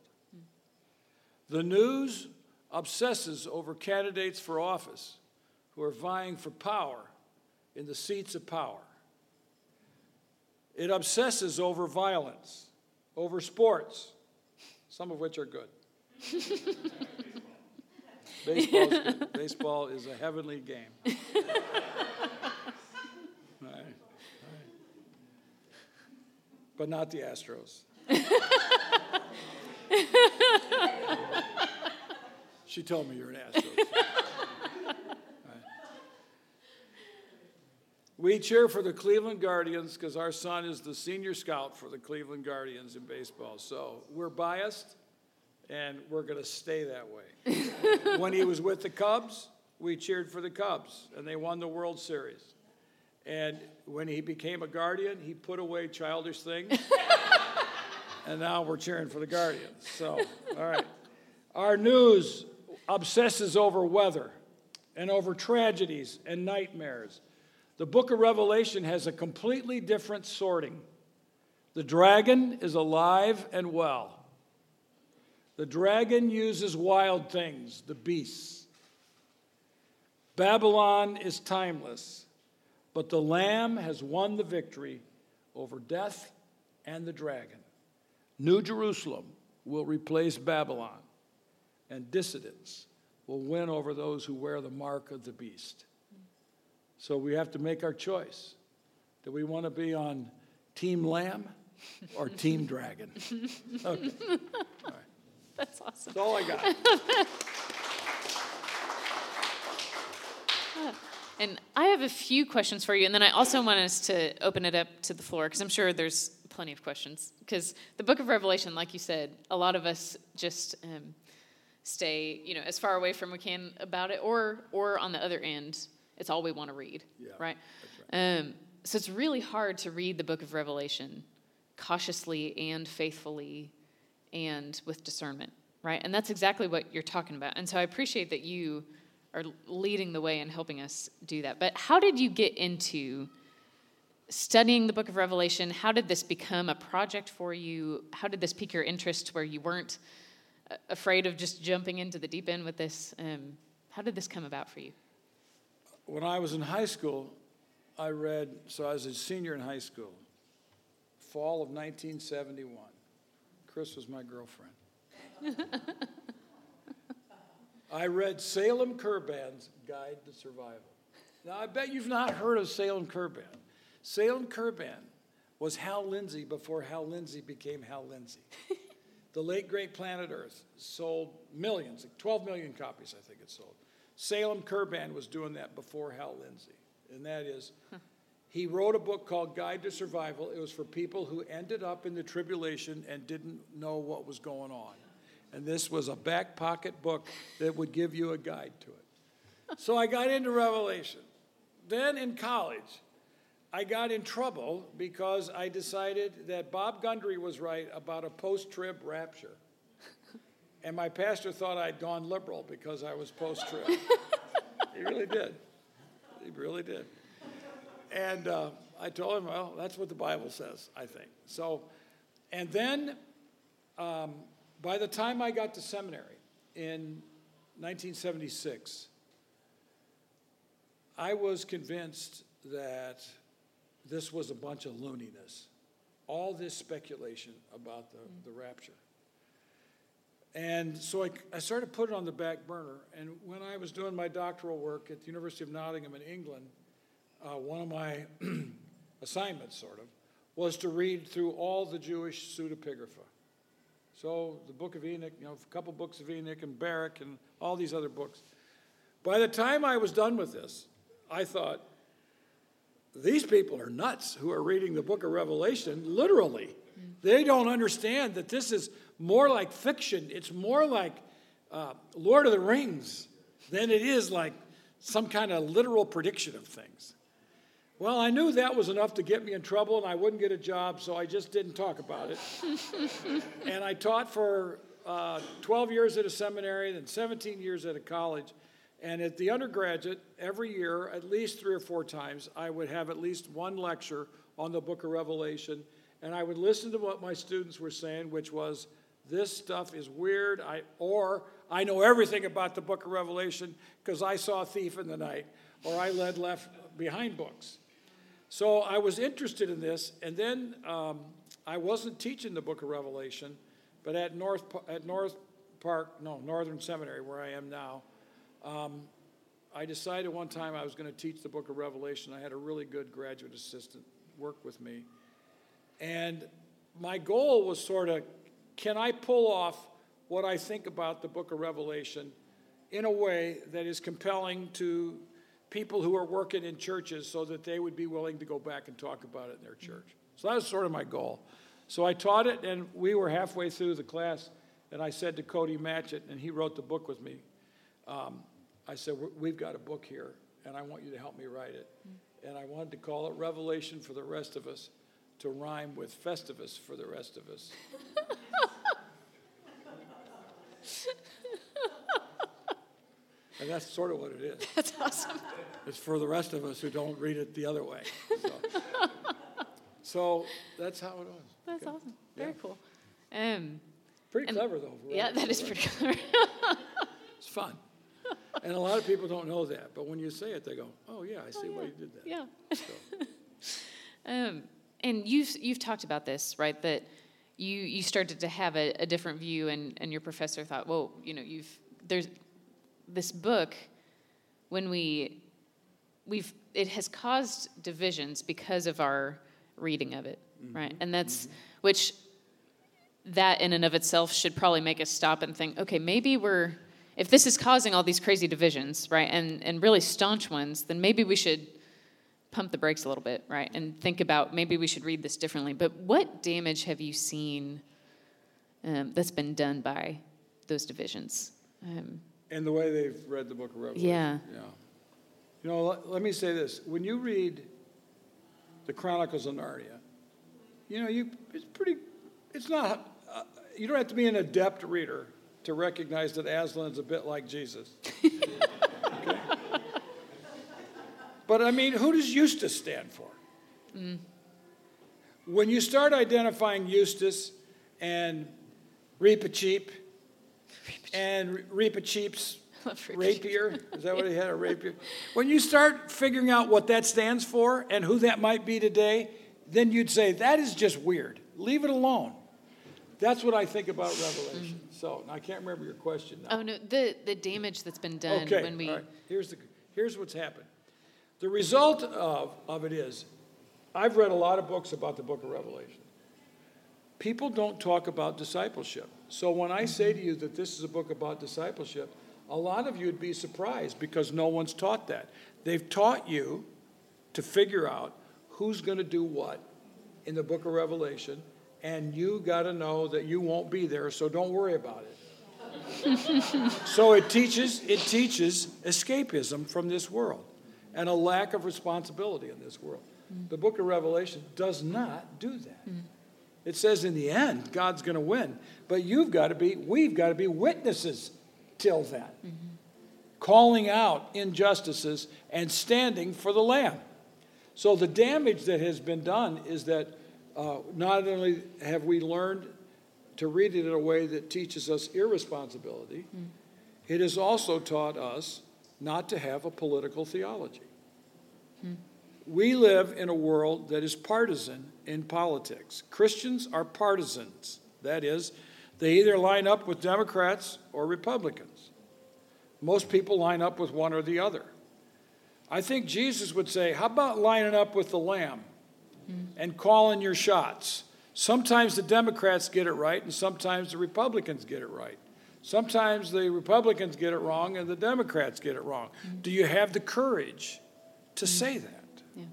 The news obsesses over candidates for office who are vying for power in the seats of power. It obsesses over violence, over sports, some of which are good. (laughs) good. Baseball is a heavenly game. (laughs) but not the Astros. (laughs) she told me you're an Astros. We cheer for the Cleveland Guardians because our son is the senior scout for the Cleveland Guardians in baseball. So we're biased and we're going to stay that way. (laughs) when he was with the Cubs, we cheered for the Cubs and they won the World Series. And when he became a guardian, he put away childish things. (laughs) and now we're cheering for the Guardians. So, all right. Our news obsesses over weather and over tragedies and nightmares. The book of Revelation has a completely different sorting. The dragon is alive and well. The dragon uses wild things, the beasts. Babylon is timeless. But the Lamb has won the victory over death and the dragon. New Jerusalem will replace Babylon, and dissidents will win over those who wear the mark of the beast. So we have to make our choice. Do we want to be on Team Lamb or (laughs) Team Dragon? (laughs) Okay. All right. That's awesome. That's all I got. (laughs) And I have a few questions for you, and then I also want us to open it up to the floor because I'm sure there's plenty of questions. Because the book of Revelation, like you said, a lot of us just um, stay, you know, as far away from we can about it, or or on the other end, it's all we want to read, yeah, right? right. Um, so it's really hard to read the book of Revelation cautiously and faithfully, and with discernment, right? And that's exactly what you're talking about. And so I appreciate that you are leading the way and helping us do that. But how did you get into studying the book of Revelation? How did this become a project for you? How did this pique your interest where you weren't uh, afraid of just jumping into the deep end with this? Um, how did this come about for you? When I was in high school, I read, so I was a senior in high school, fall of 1971. Chris was my girlfriend. (laughs) I read Salem Kirban's Guide to Survival. Now, I bet you've not heard of Salem Kirban. Salem Kirban was Hal Lindsey before Hal Lindsey became Hal Lindsey. (laughs) the late great Planet Earth sold millions, like 12 million copies, I think it sold. Salem Kirban was doing that before Hal Lindsey, and that is, he wrote a book called Guide to Survival. It was for people who ended up in the tribulation and didn't know what was going on. And this was a back pocket book that would give you a guide to it. So I got into Revelation. Then in college, I got in trouble because I decided that Bob Gundry was right about a post trib rapture. And my pastor thought I'd gone liberal because I was post trib. (laughs) he really did. He really did. And uh, I told him, well, that's what the Bible says, I think. So, and then um, by the time I got to seminary in 1976, I was convinced that this was a bunch of looniness, all this speculation about the, the rapture. And so I, I started putting it on the back burner. And when I was doing my doctoral work at the University of Nottingham in England, uh, one of my (clears throat) assignments, sort of, was to read through all the Jewish pseudepigrapha. So the Book of Enoch, you know, a couple books of Enoch and Baruch and all these other books. By the time I was done with this, I thought, these people are nuts who are reading the book of Revelation literally. They don't understand that this is more like fiction. It's more like uh, Lord of the Rings than it is like some kind of literal prediction of things. Well, I knew that was enough to get me in trouble and I wouldn't get a job, so I just didn't talk about it. (laughs) and I taught for uh, 12 years at a seminary, then 17 years at a college. And at the undergraduate, every year, at least three or four times, I would have at least one lecture on the book of Revelation. And I would listen to what my students were saying, which was, this stuff is weird, I, or I know everything about the book of Revelation because I saw a thief in the night, or I led left behind books. So I was interested in this, and then um, I wasn't teaching the book of Revelation, but at North, at North Park, no, Northern Seminary, where I am now, um, I decided one time I was going to teach the book of Revelation. I had a really good graduate assistant work with me. And my goal was sort of can I pull off what I think about the book of Revelation in a way that is compelling to people who are working in churches so that they would be willing to go back and talk about it in their church? So that was sort of my goal. So I taught it, and we were halfway through the class, and I said to Cody Matchett, and he wrote the book with me. Um, I said, We've got a book here, and I want you to help me write it. And I wanted to call it Revelation for the rest of us to rhyme with Festivus for the rest of us. (laughs) and that's sort of what it is. That's awesome. It's for the rest of us who don't read it the other way. So, (laughs) so that's how it was. That's awesome. Very Yeah. cool. Um, Pretty clever, though. yeah, that is pretty clever. (laughs) It's fun. And a lot of people don't know that, but when you say it, they go, oh, yeah, I see why you did that. yeah. So, Um, and you've you've talked about this, right? That you you started to have a, a different view, and and your professor thought, well, you know, you've there's this book when we we've it has caused divisions because of our reading of it, mm-hmm. right? And that's mm-hmm. which that in and of itself should probably make us stop and think, okay, maybe we're if this is causing all these crazy divisions, right, and and really staunch ones, then maybe we should pump the brakes a little bit, right, and think about maybe we should read this differently. But what damage have you seen um, that's been done by those divisions? Um, And the way they've read the book of Revelation. Yeah. Yeah. You know, let, let me say this. When you read the Chronicles of Narnia, you know, you, it's pretty, it's not, uh, you don't have to be an adept reader to recognize that Aslan's a bit like Jesus. (laughs) But I mean, who does Eustace stand for? When you start identifying Eustace and Reepicheep and Reepicheep's (laughs) Love Reepicheep. rapier, is that what he had, a (laughs) rapier? When you start figuring out what that stands for and who that might be today, then you'd say, that is just weird. Leave it alone. That's what I think about mm. Revelation. So I can't remember your question now. Oh no, the the damage that's been done Okay, when we right. Here's the, here's what's happened. The result of, of it is, I've read a lot of books about the book of Revelation. People don't talk about discipleship. So when I say to you that this is a book about discipleship, a lot of you would be surprised because no one's taught that. They've taught you to figure out who's going to do what in the book of Revelation, and you got to know that you won't be there, so don't worry about it. (laughs) so it teaches it teaches escapism from this world and a lack of responsibility in this world. Mm. The book of Revelation does not do that. Mm. It says in the end, God's going to win, but you've got to be, we've got to be witnesses till then, mm-hmm. calling out injustices and standing for the Lamb. So the damage that has been done is that uh, not only have we learned to read it in a way that teaches us irresponsibility, mm. it has also taught us not to have a political theology. Hmm. We live in a world that is partisan in politics. Christians are partisans. That is, they either line up with Democrats or Republicans. Most people line up with one or the other. I think Jesus would say, How about lining up with the Lamb hmm. and calling your shots? Sometimes the Democrats get it right, and sometimes the Republicans get it right. Sometimes the Republicans get it wrong, and the Democrats get it wrong. Mm-hmm. Do you have the courage to mm-hmm. say that? Yeah.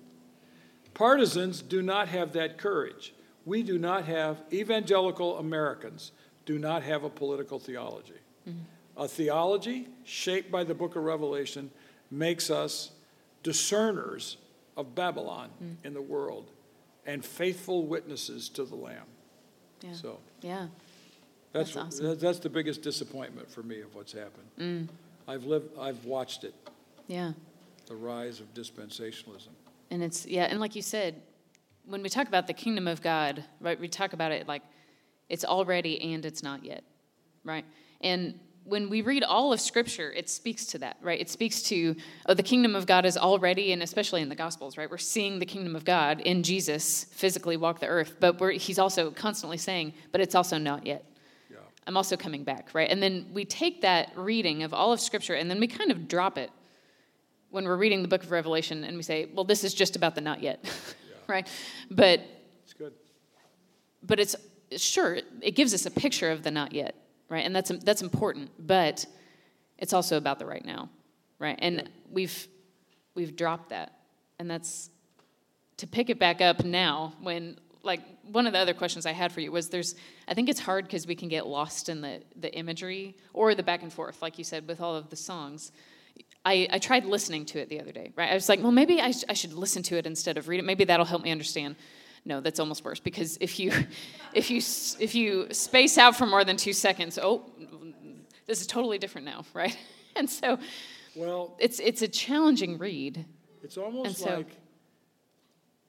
Partisans do not have that courage. We do not have, evangelical Americans do not have a political theology. Mm-hmm. A theology shaped by the book of Revelation makes us discerners of Babylon mm. in the world and faithful witnesses to the Lamb. Yeah. So yeah. That's, That's awesome. that- that's the biggest disappointment for me of what's happened. Mm. I've lived, I've watched it, Yeah. the rise of dispensationalism. And it's yeah, and like you said, when we talk about the kingdom of God, right, we talk about it like it's already and it's not yet. Right? And when we read all of scripture, it speaks to that, right? It speaks to oh, the kingdom of God is already, and especially in the gospels, right? We're seeing the kingdom of God in Jesus physically walk the earth, but we're, he's also constantly saying, but it's also not yet. Yeah. I'm also coming back, right? And then we take that reading of all of Scripture and then we kind of drop it when we're reading the book of Revelation and we say, well, this is just about the not yet, (laughs) right? But It's good. but it's sure it gives us a picture of the not yet, right? And that's that's important, but it's also about the right now, right? And we've we've dropped that, and that's to pick it back up now when like one of the other questions I had for you was there's I think it's hard because we can get lost in the the imagery or the back and forth, like you said, with all of the songs. I, I tried listening to it the other day, right? I was like, well, maybe I, sh- I should listen to it instead of read it. Maybe that'll help me understand. No, that's almost worse because if you, (laughs) if you, if you space out for more than two seconds, oh, this is totally different now, (laughs) right? And so Well, it's it's a challenging read. It's almost And so- like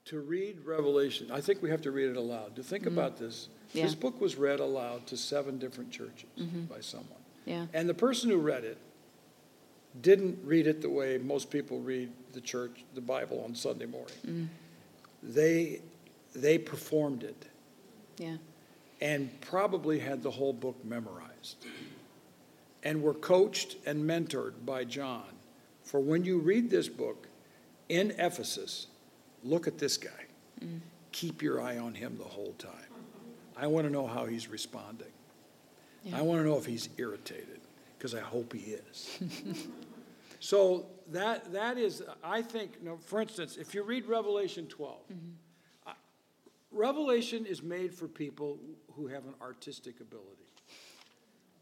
to read Revelation, I think we have to read it aloud. To think about this, Mm-hmm. Yeah. this book was read aloud to seven different churches by someone. Yeah. And the person who read it didn't read it the way most people read the church, the Bible on Sunday morning. Mm. They, they performed it Yeah. and probably had the whole book memorized and were coached and mentored by John. For when you read this book in Ephesus, look at this guy. Keep your eye on him the whole time. I want to know how he's responding. Yeah. I want to know if he's irritated, because I hope he is. (laughs) so that, that is, I think, you know, for instance, if you read Revelation 12, uh, Revelation is made for people who have an artistic ability.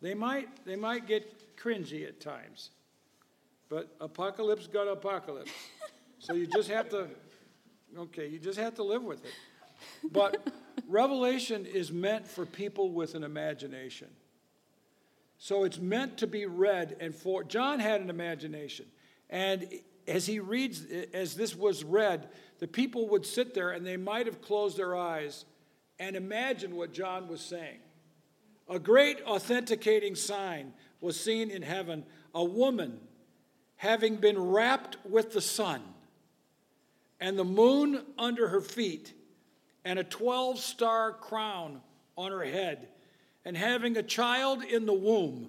They might, they might get cringy at times, but apocalypse got apocalypse. so you just have to, okay, you just have to live with it. But (laughs) Revelation is meant for people with an imagination. So it's meant to be read and for John had an imagination. And as he reads as this was read, the people would sit there and they might have closed their eyes and imagine what John was saying. A great authenticating sign was seen in heaven, a woman having been wrapped with the sun and the moon under her feet and a 12 star crown on her head and having a child in the womb.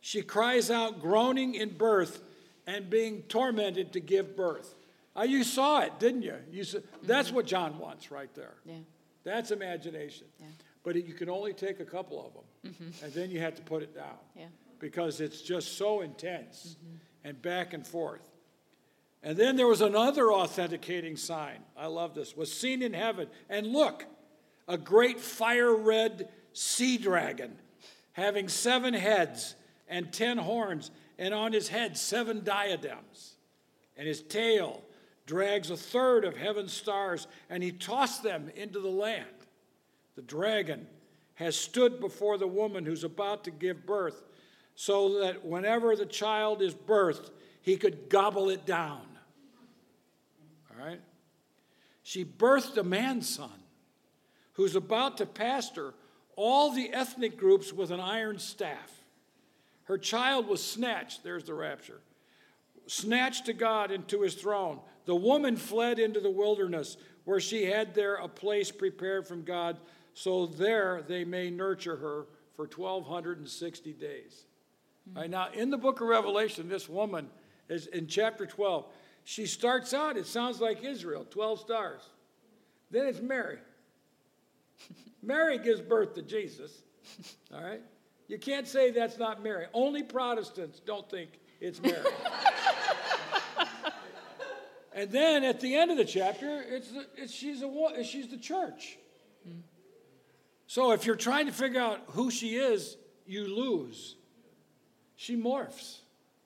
She cries out, groaning in birth and being tormented to give birth. Uh, you saw it, didn't you? you saw, that's what John wants right there. Yeah. That's imagination. Yeah. But it, you can only take a couple of them, and then you have to put it down Yeah. because it's just so intense and back and forth. And then there was another authenticating sign. I love this. Was seen in heaven, and look, a great fire red sea dragon, having seven heads and ten horns, and on his head seven diadems. And his tail drags a third of heaven's stars, and he tossed them into the land. The dragon has stood before the woman who's about to give birth, so that whenever the child is birthed, he could gobble it down. All right? She birthed a man son who's about to pastor all the ethnic groups with an iron staff. Her child was snatched, there's the rapture, snatched to God and to his throne. The woman fled into the wilderness where she had there a place prepared from God, so there they may nurture her for 1,260 days. All right, now, in the book of Revelation, this woman is in chapter 12. She starts out, it sounds like Israel, 12 stars. Then it's Mary. (laughs) Mary gives birth to Jesus. All right? You can't say that's not Mary. Only Protestants don't think it's Mary. (laughs) and then at the end of the chapter, it's, it's she's a she's the church. So if you're trying to figure out who she is, you lose. She morphs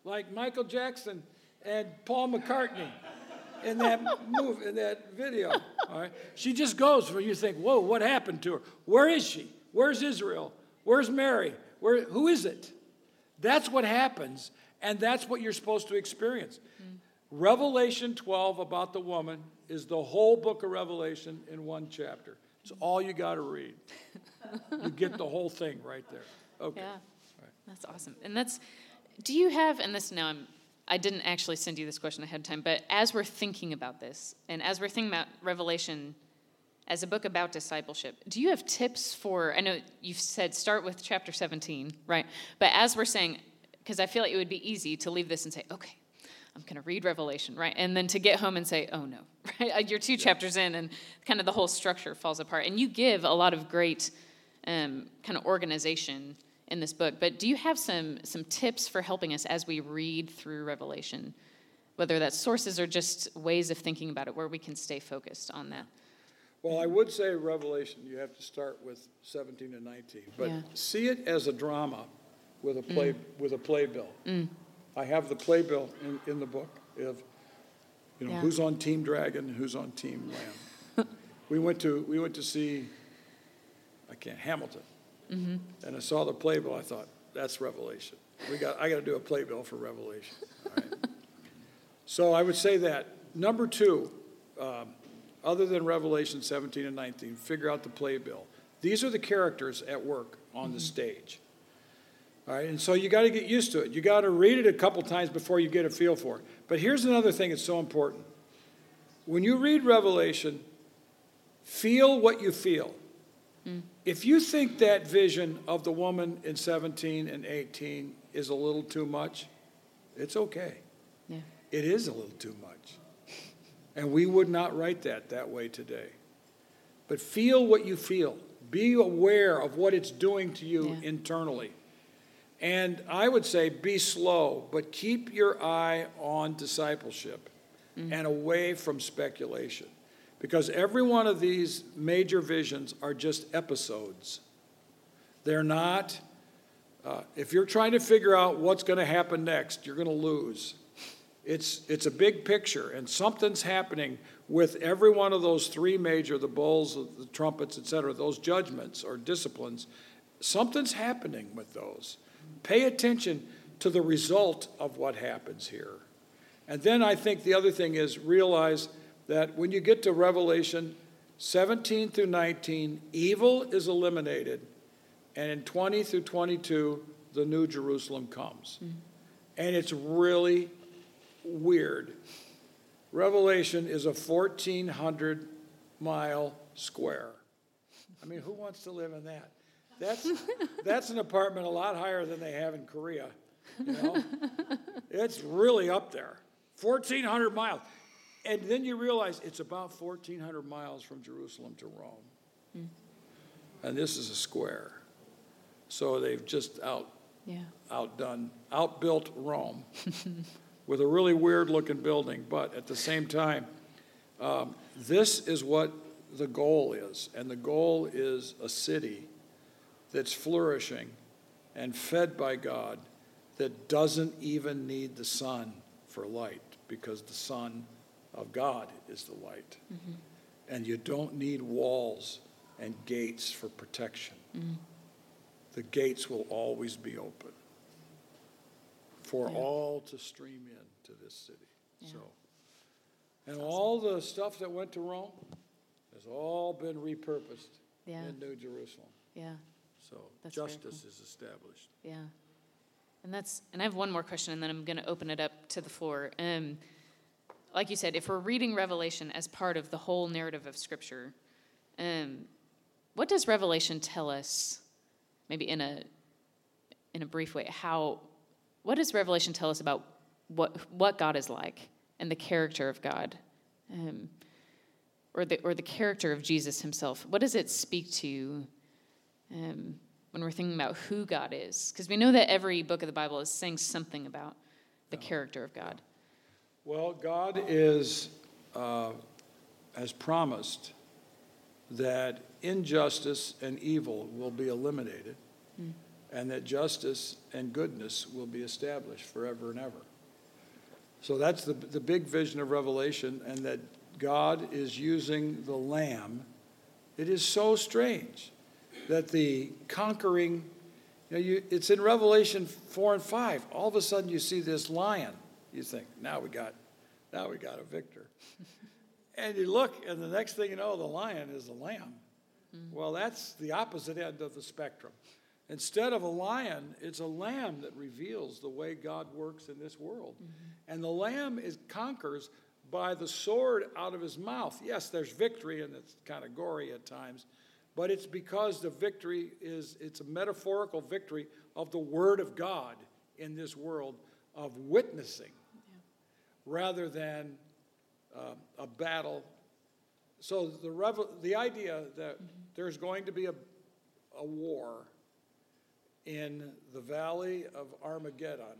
like Michael Jackson and Paul McCartney in that move in that video. All right, she just goes where you think, "Whoa, what happened to her? Where is she? Where's Israel? Where's Mary? Where? Who is it?" That's what happens, and that's what you're supposed to experience. Mm-hmm. Revelation 12 about the woman is the whole book of Revelation in one chapter. It's all you got to read. You get the whole thing right there. Okay. Yeah. That's awesome. And that's, do you have, and this now I'm, I didn't actually send you this question ahead of time, but as we're thinking about this, and as we're thinking about Revelation as a book about discipleship, do you have tips for, I know you've said start with chapter 17, right? But as we're saying, because I feel like it would be easy to leave this and say, okay, I'm going to read Revelation, right? And then to get home and say, oh no, (laughs) right? You're two chapters in and kind of the whole structure falls apart. And you give a lot of great um, kind of organization in this book. But do you have some, some tips for helping us as we read through Revelation? Whether that's sources or just ways of thinking about it where we can stay focused on that. Well, I would say Revelation, you have to start with 17 and 19, but Yeah. see it as a drama with a mm. play with a playbill. Mm. I have the playbill in, in the book of, you know, Yeah. who's on Team Dragon who's on Team Lamb. (laughs) we went to we went to see, I can't Hamilton, Mm-hmm. and I saw the playbill. I thought that's Revelation. We got I got to do a playbill for Revelation. Right. (laughs) So I would say that. Number two, um, other than Revelation 17 and 19, figure out the playbill. These are the characters at work on the mm-hmm. stage. All right, and so you got to get used to it. You got to read it a couple times before you get a feel for it. But here's another thing that's so important. When you read Revelation, feel what you feel. Mm. If you think that vision of the woman in 17 and 18 is a little too much, it's okay. Yeah. It is a little too much. And we would not write that that way today. But feel what you feel. Be aware of what it's doing to you Yeah. internally. And I would say be slow, but keep your eye on discipleship mm. and away from speculation. Because every one of these major visions are just episodes. They're not, uh, if you're trying to figure out what's going to happen next, you're going to lose. It's, it's a big picture, and something's happening with every one of those three major, the bowls, the trumpets, et cetera, those judgments or disciplines. Something's happening with those. Pay attention to the result of what happens here. And then I think the other thing is realize that when you get to Revelation 17 through 19, evil is eliminated, and in 20 through 22, the New Jerusalem comes. Hmm. And it's really weird. Revelation is a 1,400 mile square. I mean, who wants to live in that? That's, (laughs) that's an apartment a lot higher than they have in Korea, you know? It's really up there. 1,400 miles. And then you realize it's about 1,400 miles from Jerusalem to Rome. And this is a square. So they've just out, Yeah. outdone, outbuilt Rome (laughs) with a really weird looking building. But at the same time, um, this is what the goal is. And the goal is a city that's flourishing and fed by God that doesn't even need the sun for light because the Son of God is the light. And you don't need walls and gates for protection. The gates will always be open for Yeah. all to stream in to this city. So, and all the stuff that went to Rome has all been repurposed Yeah. in New Jerusalem. Yeah. So That's justice is established. Yeah. And that's and I have one more question and then I'm going to open it up to the floor. Um like you said, if we're reading Revelation as part of the whole narrative of scripture, um what does Revelation tell us maybe in a in a brief way how what does Revelation tell us about what what God is like and the character of God? Um or the or the character of Jesus himself. What does it speak to um, when we're thinking about who God is. Because we know that every book of the Bible is saying something about the character of God. Well, God is, uh, has promised that injustice and evil will be eliminated, and that justice and goodness will be established forever and ever. So that's the, the big vision of Revelation, and that God is using the Lamb. It is so strange that the conquering, you know, you, it's in Revelation 4 and 5. All of a sudden you see this lion. You think, now we got, now we got a victor. and you look, and the next thing you know, the lion is the lamb. Mm-hmm. Well, that's the opposite end of the spectrum. Instead of a lion, it's a lamb that reveals the way God works in this world. Mm-hmm. And the lamb is, conquers by the sword out of his mouth. Yes, there's victory, and it's kind of gory at times, but it's because the victory is, it's a metaphorical victory of the Word of God in this world of witnessing rather than uh, a battle. So the, revel- the idea that there's going to be a, a war in the valley of Armageddon.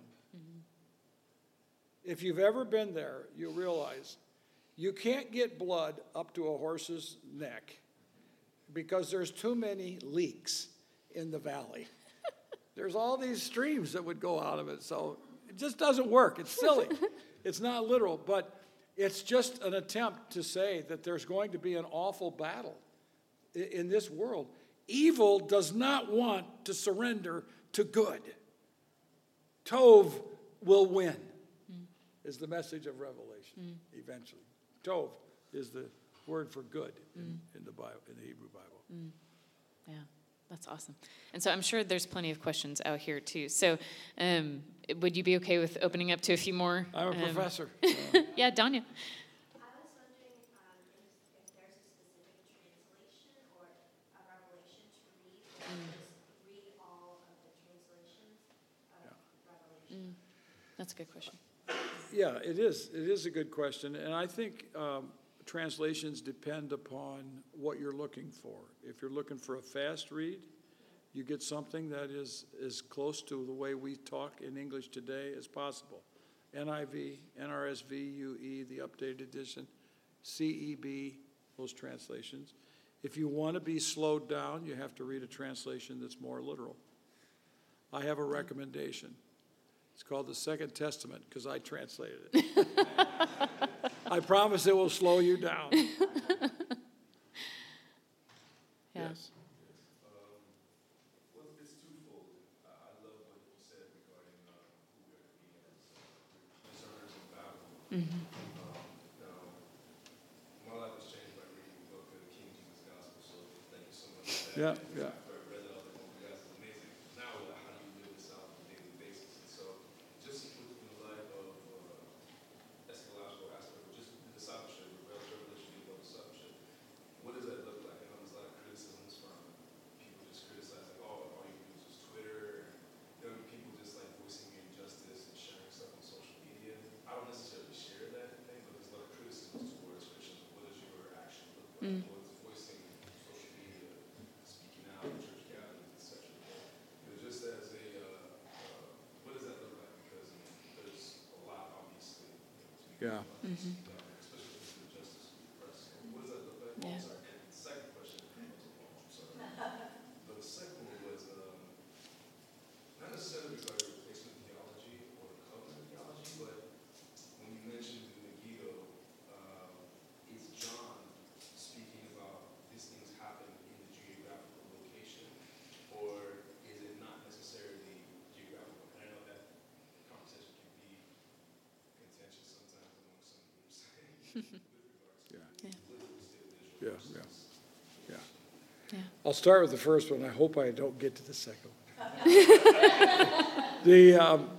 If you've ever been there, you realize you can't get blood up to a horse's neck because there's too many leaks in the valley. (laughs) there's all these streams that would go out of it, so it just doesn't work. It's silly. (laughs) it's not literal, but it's just an attempt to say that there's going to be an awful battle in this world. Evil does not want to surrender to good. Tov will win, hmm. is the message of Revelation hmm. eventually. Tov is the word for good in, hmm. in the Bible, in the Hebrew Bible. Yeah, that's awesome. And so I'm sure there's plenty of questions out here too. So um, would you be okay with opening up to a few more? I'm a um, professor. (laughs) Yeah, Danya. I was wondering um, if, if there's a specific translation or a revelation to read, or just read all of the translations of Revelation. That's a good question. Yeah, it is. It is a good question. And I think um, translations depend upon what you're looking for. If you're looking for a fast read, you get something that is as close to the way we talk in English today as possible. NIV, NRSV, UE, the updated edition, CEB, those translations. If you want to be slowed down, you have to read a translation that's more literal. I have a recommendation. It's called the Second Testament because I translated it. (laughs) I promise it will slow you down. (laughs) Yeah. Yes. Well, it's twofold. I I love what you said regarding uh, who we're to be as uh, discerners in battle. Um, Now, my life was changed by reading the book of the King Jesus Gospel, so thank you so much for that. Yeah, yeah. After I read it, I was like, oh, you guys is amazing. Now, like, how do you live this out on a daily basis? And so, just in the light of uh, eschatological aspect, or just the discipleship, revelation, you know, discipleship, what does that look like? I know there's a lot of criticisms from people just criticizing, oh, like what's voicing social media, speaking out, church gatherings, et cetera. You know, just as a, uh, uh, what does that look like? Because there's a lot, obviously, you know, to be Yeah. done, especially with the justice of the press. So What does that look like? Oh, Yeah. sorry. And the second question, I'm sorry. The second one was, um, not necessarily regarding replacement theology or covenant theology, but when you mentioned in Megiddo, um, is John speaking about these things happen in the geographical location, or is it not necessarily geographical? And I know that conversation can be contentious sometimes among some groups with regards to Yeah. (laughs) Yeah. literal state visual Yeah, yeah. Yeah. Yeah. I'll start with the first one. I hope I don't get to the second one. (laughs) the, um,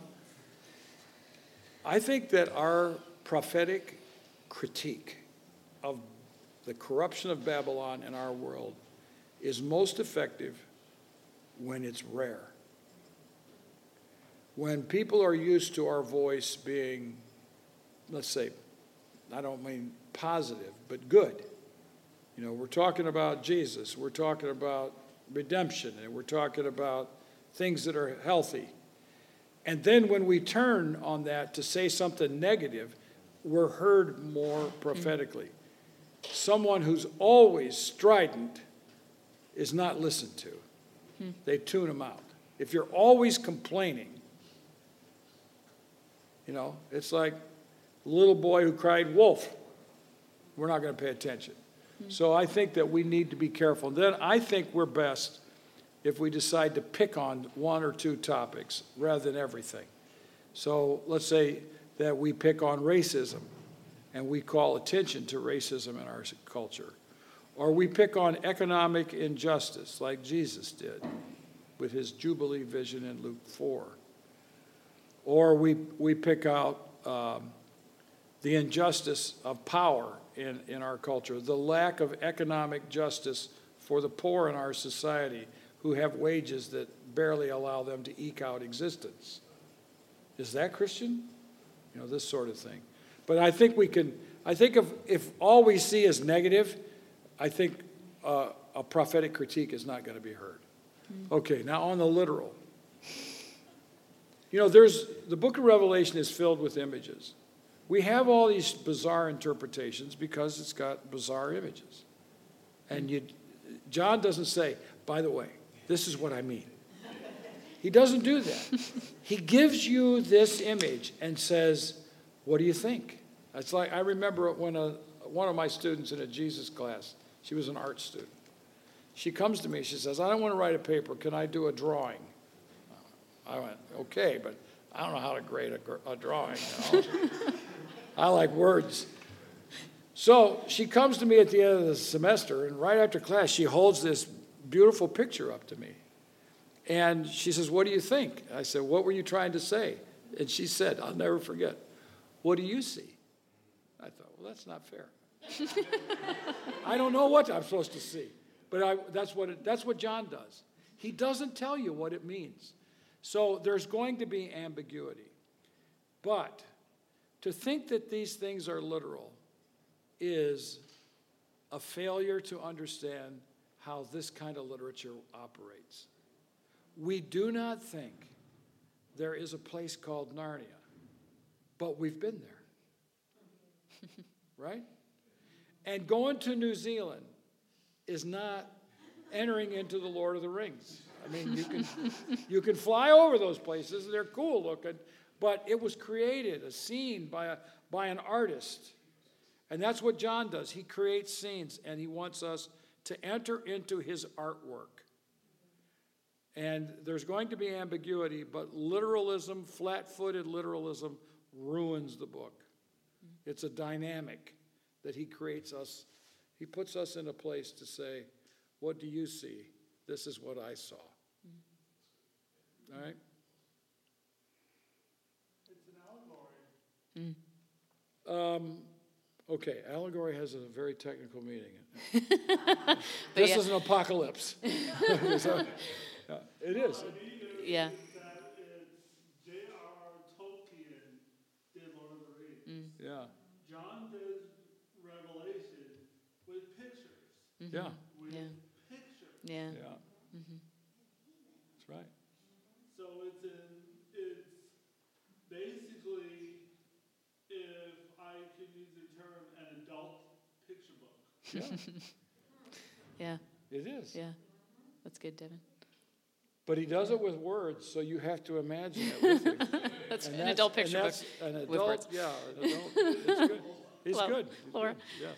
I think that our prophetic critique of the corruption of Babylon in our world is most effective when it's rare. When people are used to our voice being, let's say, I don't mean positive, but good. You know, we're talking about Jesus, we're talking about redemption, and we're talking about things that are healthy. And then when we turn on that to say something negative, we're heard more prophetically. Someone who's always strident is not listened to. They tune them out. If you're always complaining, you know, it's like little boy who cried wolf. We're not going to pay attention. So I think that we need to be careful. Then I think we're best if we decide to pick on one or two topics rather than everything. So let's say that we pick on racism and we call attention to racism in our culture. Or we pick on economic injustice like Jesus did with his Jubilee vision in Luke 4. Or we, we pick out um, the injustice of power in, in our culture, the lack of economic justice for the poor in our society who have wages that barely allow them to eke out existence. Is that Christian? You know, this sort of thing. But I think we can, I think if, if all we see is negative, I think uh, a prophetic critique is not going to be heard. Okay, now on the literal. You know, there's, the book of Revelation is filled with images. We have all these bizarre interpretations because it's got bizarre images. And you, John doesn't say, by the way, this is what I mean. He doesn't do that. he gives you this image and says, What do you think? It's like I remember when a, one of my students in a Jesus class, she was an art student. She comes to me, she says, I don't want to write a paper, can I do a drawing? I went, Okay, but I don't know how to grade a, a drawing. (laughs) You know? I like words. So she comes to me at the end of the semester, and right after class, she holds this beautiful picture up to me. And she says, What do you think? I said, What were you trying to say? And she said, I'll never forget, What do you see? I thought, Well, that's not fair. (laughs) I don't know what I'm supposed to see. But I, that's, what it, that's what John does. He doesn't tell you what it means. So there's going to be ambiguity. But to think that these things are literal is a failure to understand how this kind of literature operates. We do not think there is a place called Narnia, but we've been there. (laughs) right? And going to New Zealand is not entering into the Lord of the Rings. I mean, you can, (laughs) you can fly over those places, they're cool looking, but it was created, a scene by, a, by an artist. And that's what John does. He creates scenes and he wants us to enter into his artwork. And there's going to be ambiguity, but literalism, flat footed literalism, ruins the book. It's a dynamic that he creates us. He puts us in a place to say, What do you see? This is what I saw. All right? An allegory. Um, okay, allegory has a very technical meaning. (laughs) (laughs) This yeah. is an apocalypse. (laughs) So, yeah, it is. Yeah. That it's J.R.R. Tolkien did Lord of the Rings. Mm. Yeah. John did Revelation with pictures. Mm-hmm. Yeah, with Yeah. pictures. Yeah. yeah. Mm-hmm. That's right. So it's in, it's basically, if I can use the term, an adult picture book. Yeah, (laughs) Yeah. it is. Yeah. That's good, Devin. But he does it with words, so you have to imagine it with him. (laughs) That's And an that's- adult picture book. that's An adult, yeah, an adult, it's good. He's Hello, good. He's Laura. good, Yes.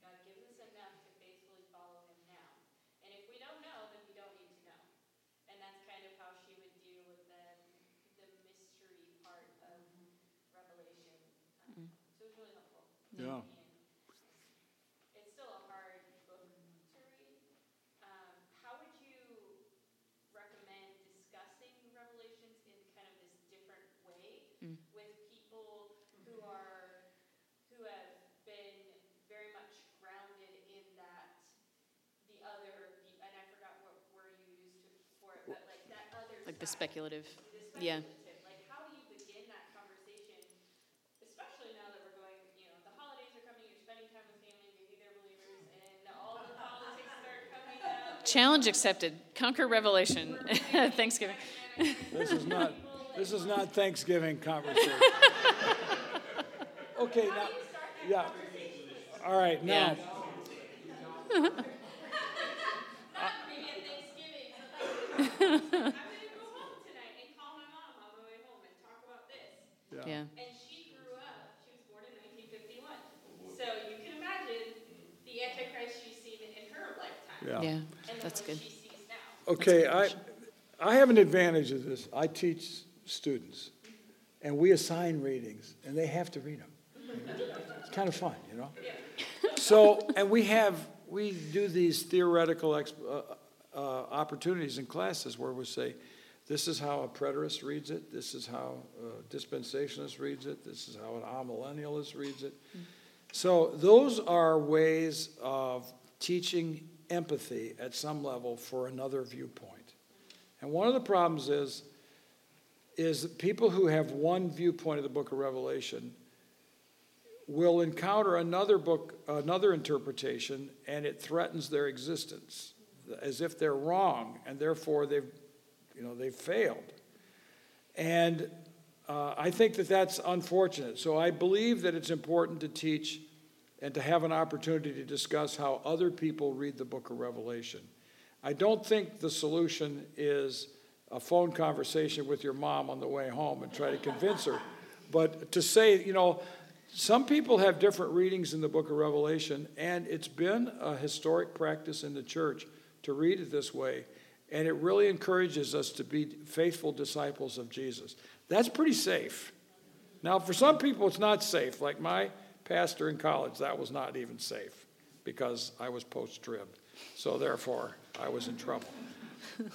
start speculative. Yeah. Challenge accepted. Conquer Revelation. (laughs) Thanksgiving. This is not, this is not Thanksgiving conversation. (laughs) Okay, now, yeah. All right, now, Not (laughs) uh, maybe at Thanksgiving, but like, I'm gonna go home tonight and call my mom on my way home and talk about this. Yeah. And she grew up, she was born in 1951. So you can imagine the Antichrist she's seen in her lifetime. yeah. Yeah. And the That's good. she sees now. Okay, I, I have an advantage of this. I teach students, and we assign readings, and they have to read them. It's kind of fun, you know? So, and we have, we do these theoretical ex, uh, uh, opportunities in classes where we say, this is how a preterist reads it, this is how a dispensationalist reads it, this is how an amillennialist reads it. So those are ways of teaching empathy at some level for another viewpoint. And one of the problems is, is that people who have one viewpoint of the book of Revelation will encounter another book, another interpretation, and it threatens their existence as if they're wrong, and therefore they've, you know, they've failed. And uh, I think that that's unfortunate. So I believe that it's important to teach and to have an opportunity to discuss how other people read the book of Revelation. I don't think the solution is a phone conversation with your mom on the way home and try to convince her. But to say, you know, some people have different readings in the book of Revelation, and it's been a historic practice in the church to read it this way. And it really encourages us to be faithful disciples of Jesus. That's pretty safe. Now, for some people, it's not safe. Like my pastor in college, that was not even safe because I was post trib. So, therefore, I was in trouble.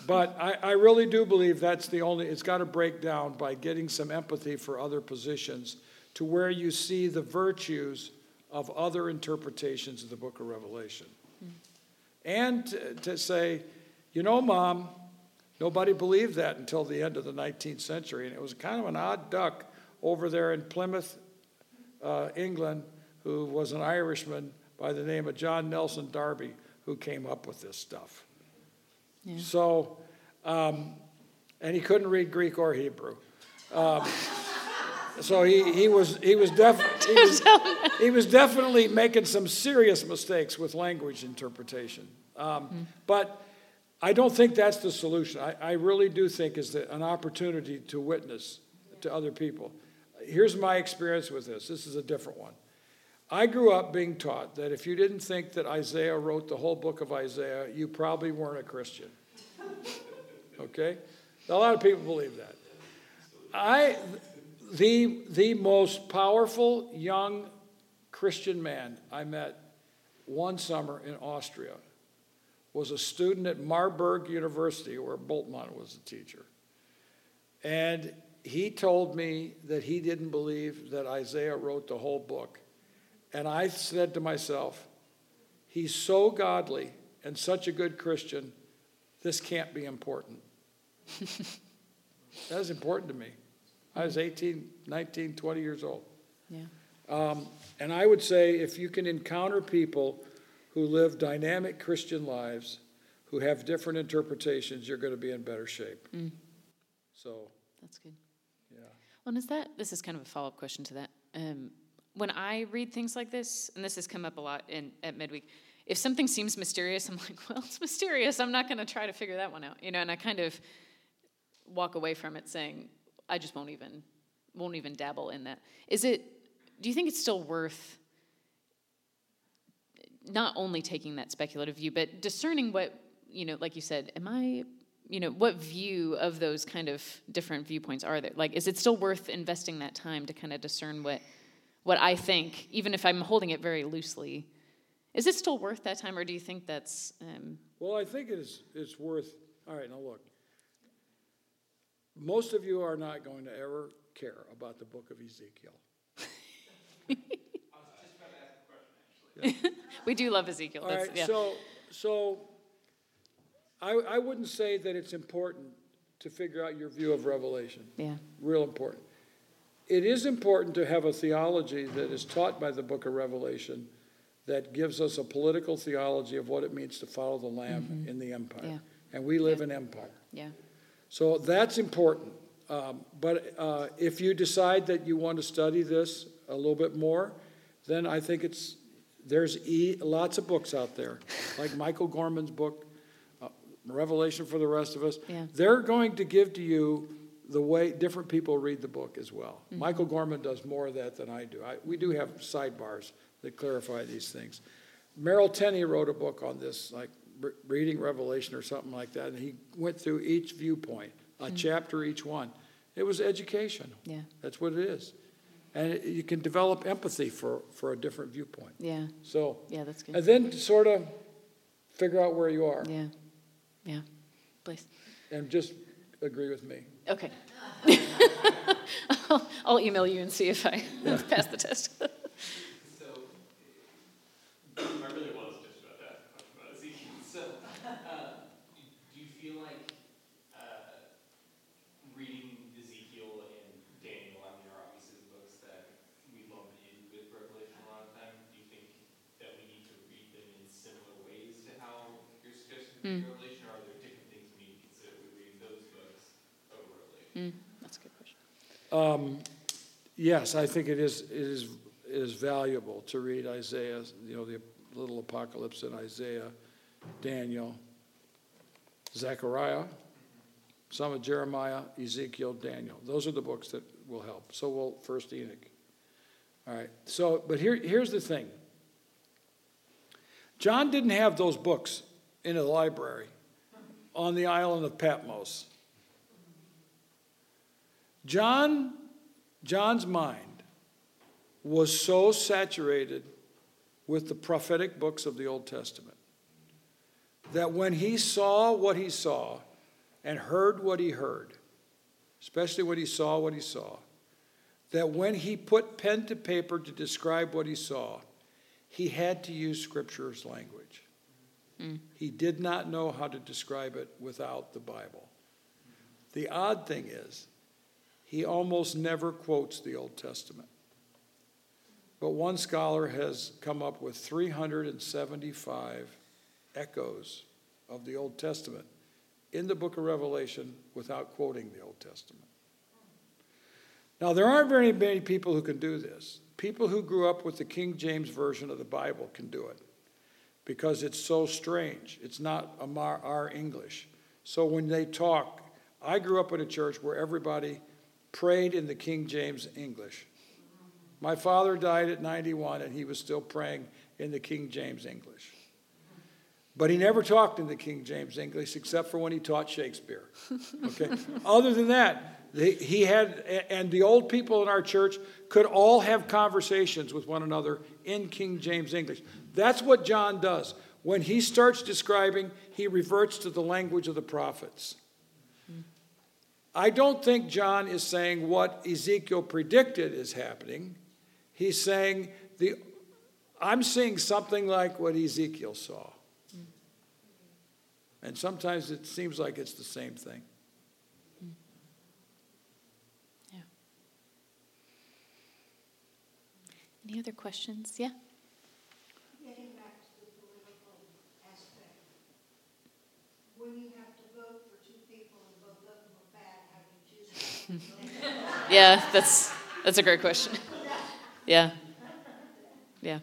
But I, I really do believe that's the only, it's got to break down by getting some empathy for other positions to where you see the virtues of other interpretations of the book of Revelation. And to, to say, you know, mom, nobody believed that until the end of the 19th century. And it was kind of an odd duck over there in Plymouth, uh, England, who was an Irishman by the name of John Nelson Darby, who came up with this stuff. Yeah. So, um, and he couldn't read Greek or Hebrew. Um, so he, he was he was def- he (laughs) was, he was definitely making some serious mistakes with language interpretation. Um, But I don't think that's the solution. I, I really do think is that an opportunity to witness to other people. Here's my experience with this. This is a different one. I grew up being taught that if you didn't think that Isaiah wrote the whole book of Isaiah, you probably weren't a Christian. Okay? A lot of people believe that. I, the, the most powerful young Christian man I met one summer in Austria was a student at Marburg University, where Bultmann was a teacher. And he told me that he didn't believe that Isaiah wrote the whole book. And I said to myself, he's so godly and such a good Christian, this can't be important. (laughs) that was important to me. I was 18, 19, 20 years old. Yeah. Um, and I would say if you can encounter people who live dynamic Christian lives, who have different interpretations, you're going to be in better shape. Mm. So, That's good. And is that this is kind of a follow up question to that? Um, when I read things like this, and this has come up a lot in at midweek, if something seems mysterious, I'm like, (laughs) well, it's mysterious. I'm not going to try to figure that one out, you know. And I kind of walk away from it saying, I just won't even won't even dabble in that. Is it? Do you think it's still worth not only taking that speculative view, but discerning what you know, like you said, am I you know what view of those kind of different viewpoints are there like is it still worth investing that time to kind of discern what what i think even if i'm holding it very loosely is it still worth that time or do you think that's um, Well, I think it is, it's worth, all right, now look. Most of you are not going to ever care about the book of Ezekiel. (laughs) we do love ezekiel All that's, right, yeah. so, so I, I wouldn't say that it's important to figure out your view of Revelation. yeah Real important. It is important to have a theology that is taught by the book of Revelation that gives us a political theology of what it means to follow the Lamb in the empire. Mm-hmm. Yeah. And we live in empire. yeah So that's important. Um, but uh, if you decide that you want to study this a little bit more, then I think it's there's e, lots of books out there, like Michael Gorman's book, Revelation for the Rest of Us. Yeah. They're going to give to you the way different people read the book as well. Mm-hmm. Michael Gorman does more of that than I do. I, we do have sidebars that clarify these things. Merrill Tenney wrote a book on this, like re- reading Revelation or something like that, and he went through each viewpoint, a mm. chapter each one. It was education. yeah That's what it is. And it- you can develop empathy for, for a different viewpoint. yeah So, yeah that's good and then sort of figure out where you are yeah yeah please. And just agree with me. okay. (laughs) I'll, I'll email you and see if i (laughs) pass the test (laughs) So, I really was just about to ask a question about Ezekiel. So, uh, do you feel like uh, reading Ezekiel and Daniel, I mean, are obviously the books that we lump in with Revelation a lot of time. Do you think that we need to read them in similar ways to how you're suggesting we read Revelation, or are there different things we need to consider with reading those books over Revelation? that's a good question Um, Yes, I think it is, it is, it is valuable to read Isaiah, you know, the little apocalypse in Isaiah, Daniel, Zechariah, some of Jeremiah, Ezekiel, Daniel. Those are the books that will help. So will First Enoch. All right. So, but here, here's the thing. John didn't have those books in a library on the island of Patmos. John, John's mind was so saturated with the prophetic books of the Old Testament that when he saw what he saw and heard what he heard, especially when he saw what he saw, that when he put pen to paper to describe what he saw, he had to use Scripture's language. Hmm. He did not know how to describe it without the Bible. The odd thing is, he almost never quotes the Old Testament. But one scholar has come up with 375 echoes of the Old Testament in the book of Revelation without quoting the Old Testament. Now, there aren't very many people who can do this. People who grew up with the King James Version of the Bible can do it because it's so strange. It's not our English. So when they talk, I grew up in a church where everybody prayed in the King James English. My father died at 91, and he was still praying in the King James English. But he never talked in the King James English except for when he taught Shakespeare. Okay? (laughs) Other than that, he had, and the old people in our church could all have conversations with one another in King James English. That's what John does. When he starts describing, he reverts to the language of the prophets. I don't think John is saying what Ezekiel predicted is happening. He's saying the I'm seeing something like what Ezekiel saw. And sometimes it seems like it's the same thing. Yeah. Any other questions? Yeah. Getting back to the political aspect, when you have to vote for two people and both of them are bad, how do you choose? (laughs) Yeah, that's that's a great question. (laughs) Yeah. Yeah.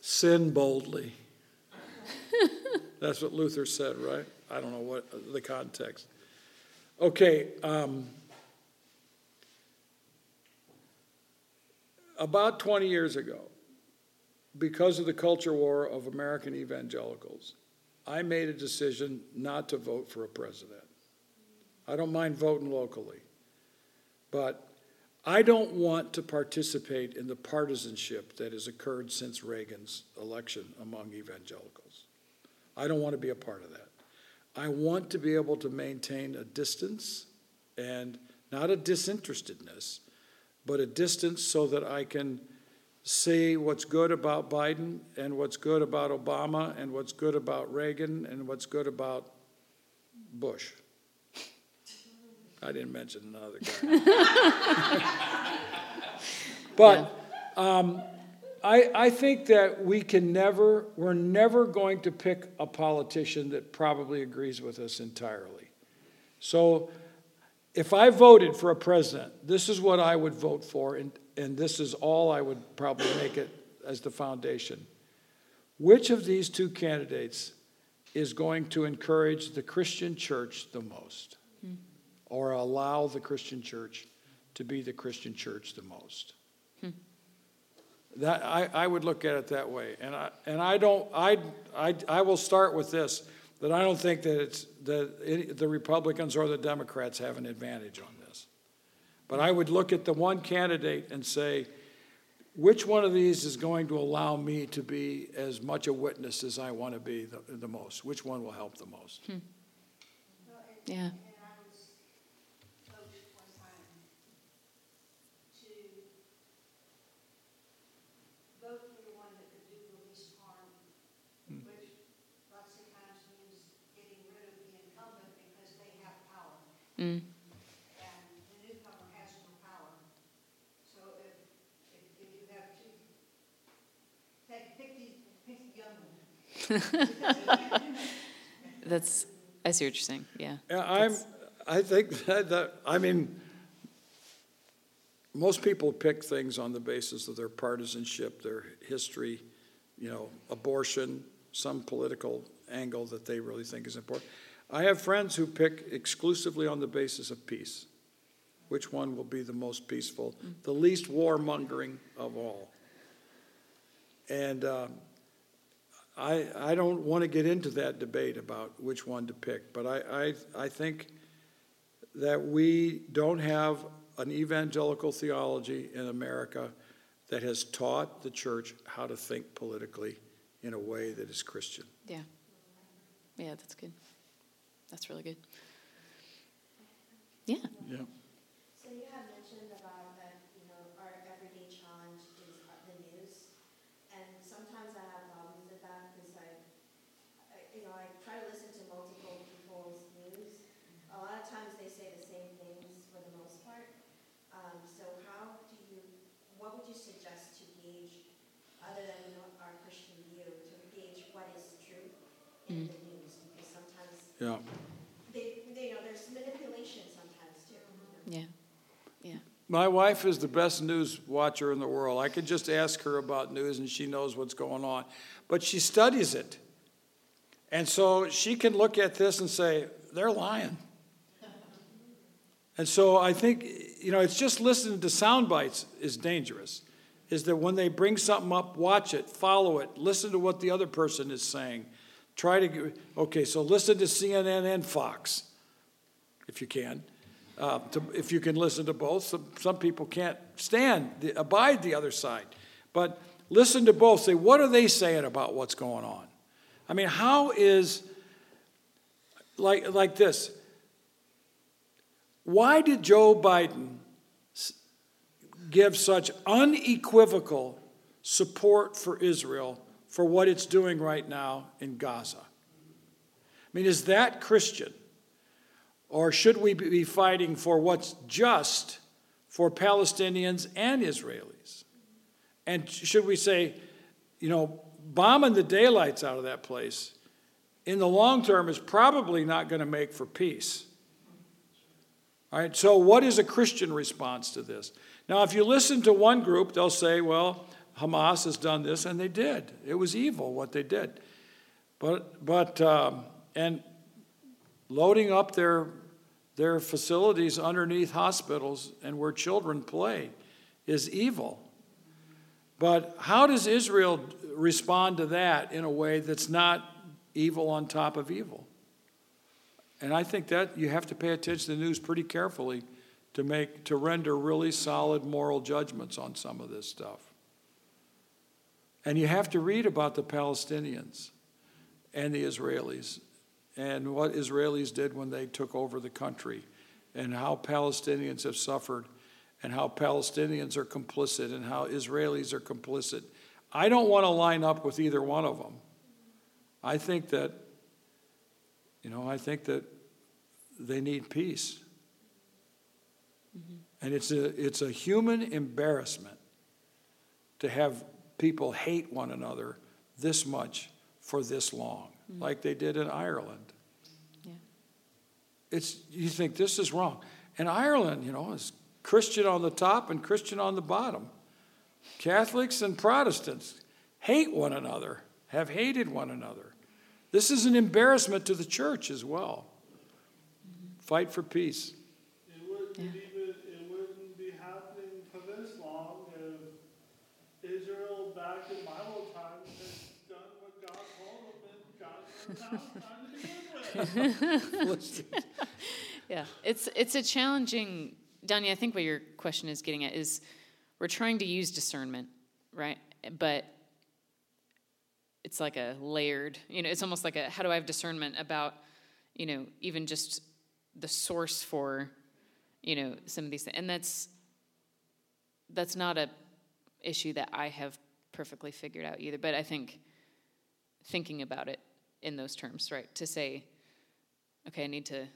Sin boldly. That's what Luther said, right? I don't know what the context. Okay. Um, about 20 years ago, because of the culture war of American evangelicals, I made a decision not to vote for a president. I don't mind voting locally, but I don't want to participate in the partisanship that has occurred since Reagan's election among evangelicals. I don't want to be a part of that. I want to be able to maintain a distance and not a disinterestedness, but a distance so that I can see what's good about Biden and what's good about Obama and what's good about Reagan and what's good about Bush. I didn't mention another guy. (laughs) but um, I, I think that we can never, we're never going to pick a politician that probably agrees with us entirely. So if I voted for a president, this is what I would vote for, and, and this is all I would probably make it as the foundation. Which of these two candidates is going to encourage the Christian church the most? Or allow the Christian church to be the Christian church the most. Hmm. That I, I would look at it that way. And I and I don't I I I will start with this that I don't think that it's that the Republicans or the Democrats have an advantage on this. But I would look at the one candidate and say, which one of these is going to allow me to be as much a witness as I want to be the, the most? Which one will help the most? Hmm. Yeah. Mm. And the newcomer has no power. So if, if, if you have to, take, pick the, pick the young one. Mm. (laughs) That's, I see what you're saying, yeah. Yeah, I'm, I think that, that, I mean, most people pick things on the basis of their partisanship, their history, you know, abortion, some political angle that they really think is important. I have friends who pick exclusively on the basis of peace. Which one will be the most peaceful, the least warmongering of all? And uh, I, I don't want to get into that debate about which one to pick, but I, I, I think that we don't have an evangelical theology in America that has taught the church how to think politically in a way that is Christian. Yeah. Yeah, that's good. That's really good. Yeah. Yeah. So you have mentioned about that, you know, our everyday challenge is uh, the news. And sometimes I have problems with that because I, I, you know, I try to listen to multiple people's news. A lot of times they say the same things for the most part. Um, so how do you, what would you suggest to gauge, other than you know, our Christian view, to gauge what is true in the news? Because sometimes Yeah. they, they, you know, there's manipulation sometimes too. Yeah. Yeah. My wife is the best news watcher in the world. I could just ask her about news and she knows what's going on. But she studies it. And so she can look at this and say, they're lying. And so I think, you know, it's just listening to sound bites is dangerous. Is that when they bring something up, watch it, follow it, listen to what the other person is saying. Try to, get- okay, so listen to CNN and Fox, if you can. Uh, to, if you can listen to both, some, some people can't stand, the, abide the other side. But listen to both. Say, what are they saying about what's going on? I mean, how is, like, like this, why did Joe Biden give such unequivocal support for Israel for what it's doing right now in Gaza? I mean, is that Christian? Or should we be fighting for what's just for Palestinians and Israelis? And should we say, you know, bombing the daylights out of that place in the long term is probably not going to make for peace? All right, so what is a Christian response to this? Now, if you listen to one group, they'll say, well, Hamas has done this, and they did. It was evil what they did. But, but um, and loading up their, their facilities underneath hospitals and where children play is evil. But how does Israel respond to that in a way that's not evil on top of evil? And I think that you have to pay attention to the news pretty carefully to make to render really solid moral judgments on some of this stuff. And you have to read about the Palestinians and the Israelis and what Israelis did when they took over the country and how Palestinians have suffered and how Palestinians are complicit and how Israelis are complicit. I don't want to line up with either one of them. I think that you know, I think that they need peace. Mm-hmm. And it's a, it's a human embarrassment to have people hate one another this much for this long, Mm-hmm. like they did in Ireland. Yeah. It's, you think this is wrong. And Ireland, you know, is Christian on the top and Christian on the bottom. Catholics and Protestants hate one another, have hated one another. This is an embarrassment to the church as well. Mm-hmm. Fight for peace. It wouldn't even, it wouldn't be happening for this long if Israel back in Bible times had done what God told them and God was time to begin with. (laughs) Yeah, it's it's a challenging, Donnie. I think what your question is getting at is we're trying to use discernment, right? But it's like a layered, you know, it's almost like a how do I have discernment about, you know, even just the source for, you know, some of these things, and that's that's not a issue that I have perfectly figured out either. But I think thinking about it in those terms, right, to say, okay, I need to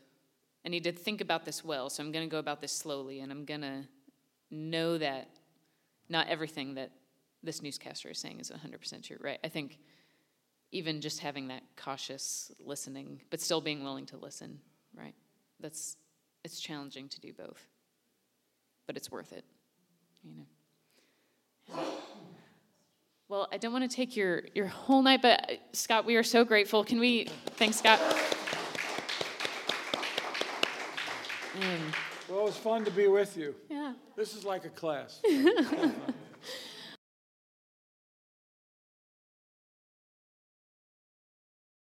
I need to think about this well, so I'm going to go about this slowly, and I'm going to know that not everything that this newscaster is saying is 100% true, right? I think even just having that cautious listening, but still being willing to listen, right? That's it's challenging to do both, but it's worth it, you know. Well, I don't want to take your your whole night, but uh, Scot, we are so grateful. Can we thanks Scot? Um, Well, it was fun to be with you. yeah. This is like a class. (laughs)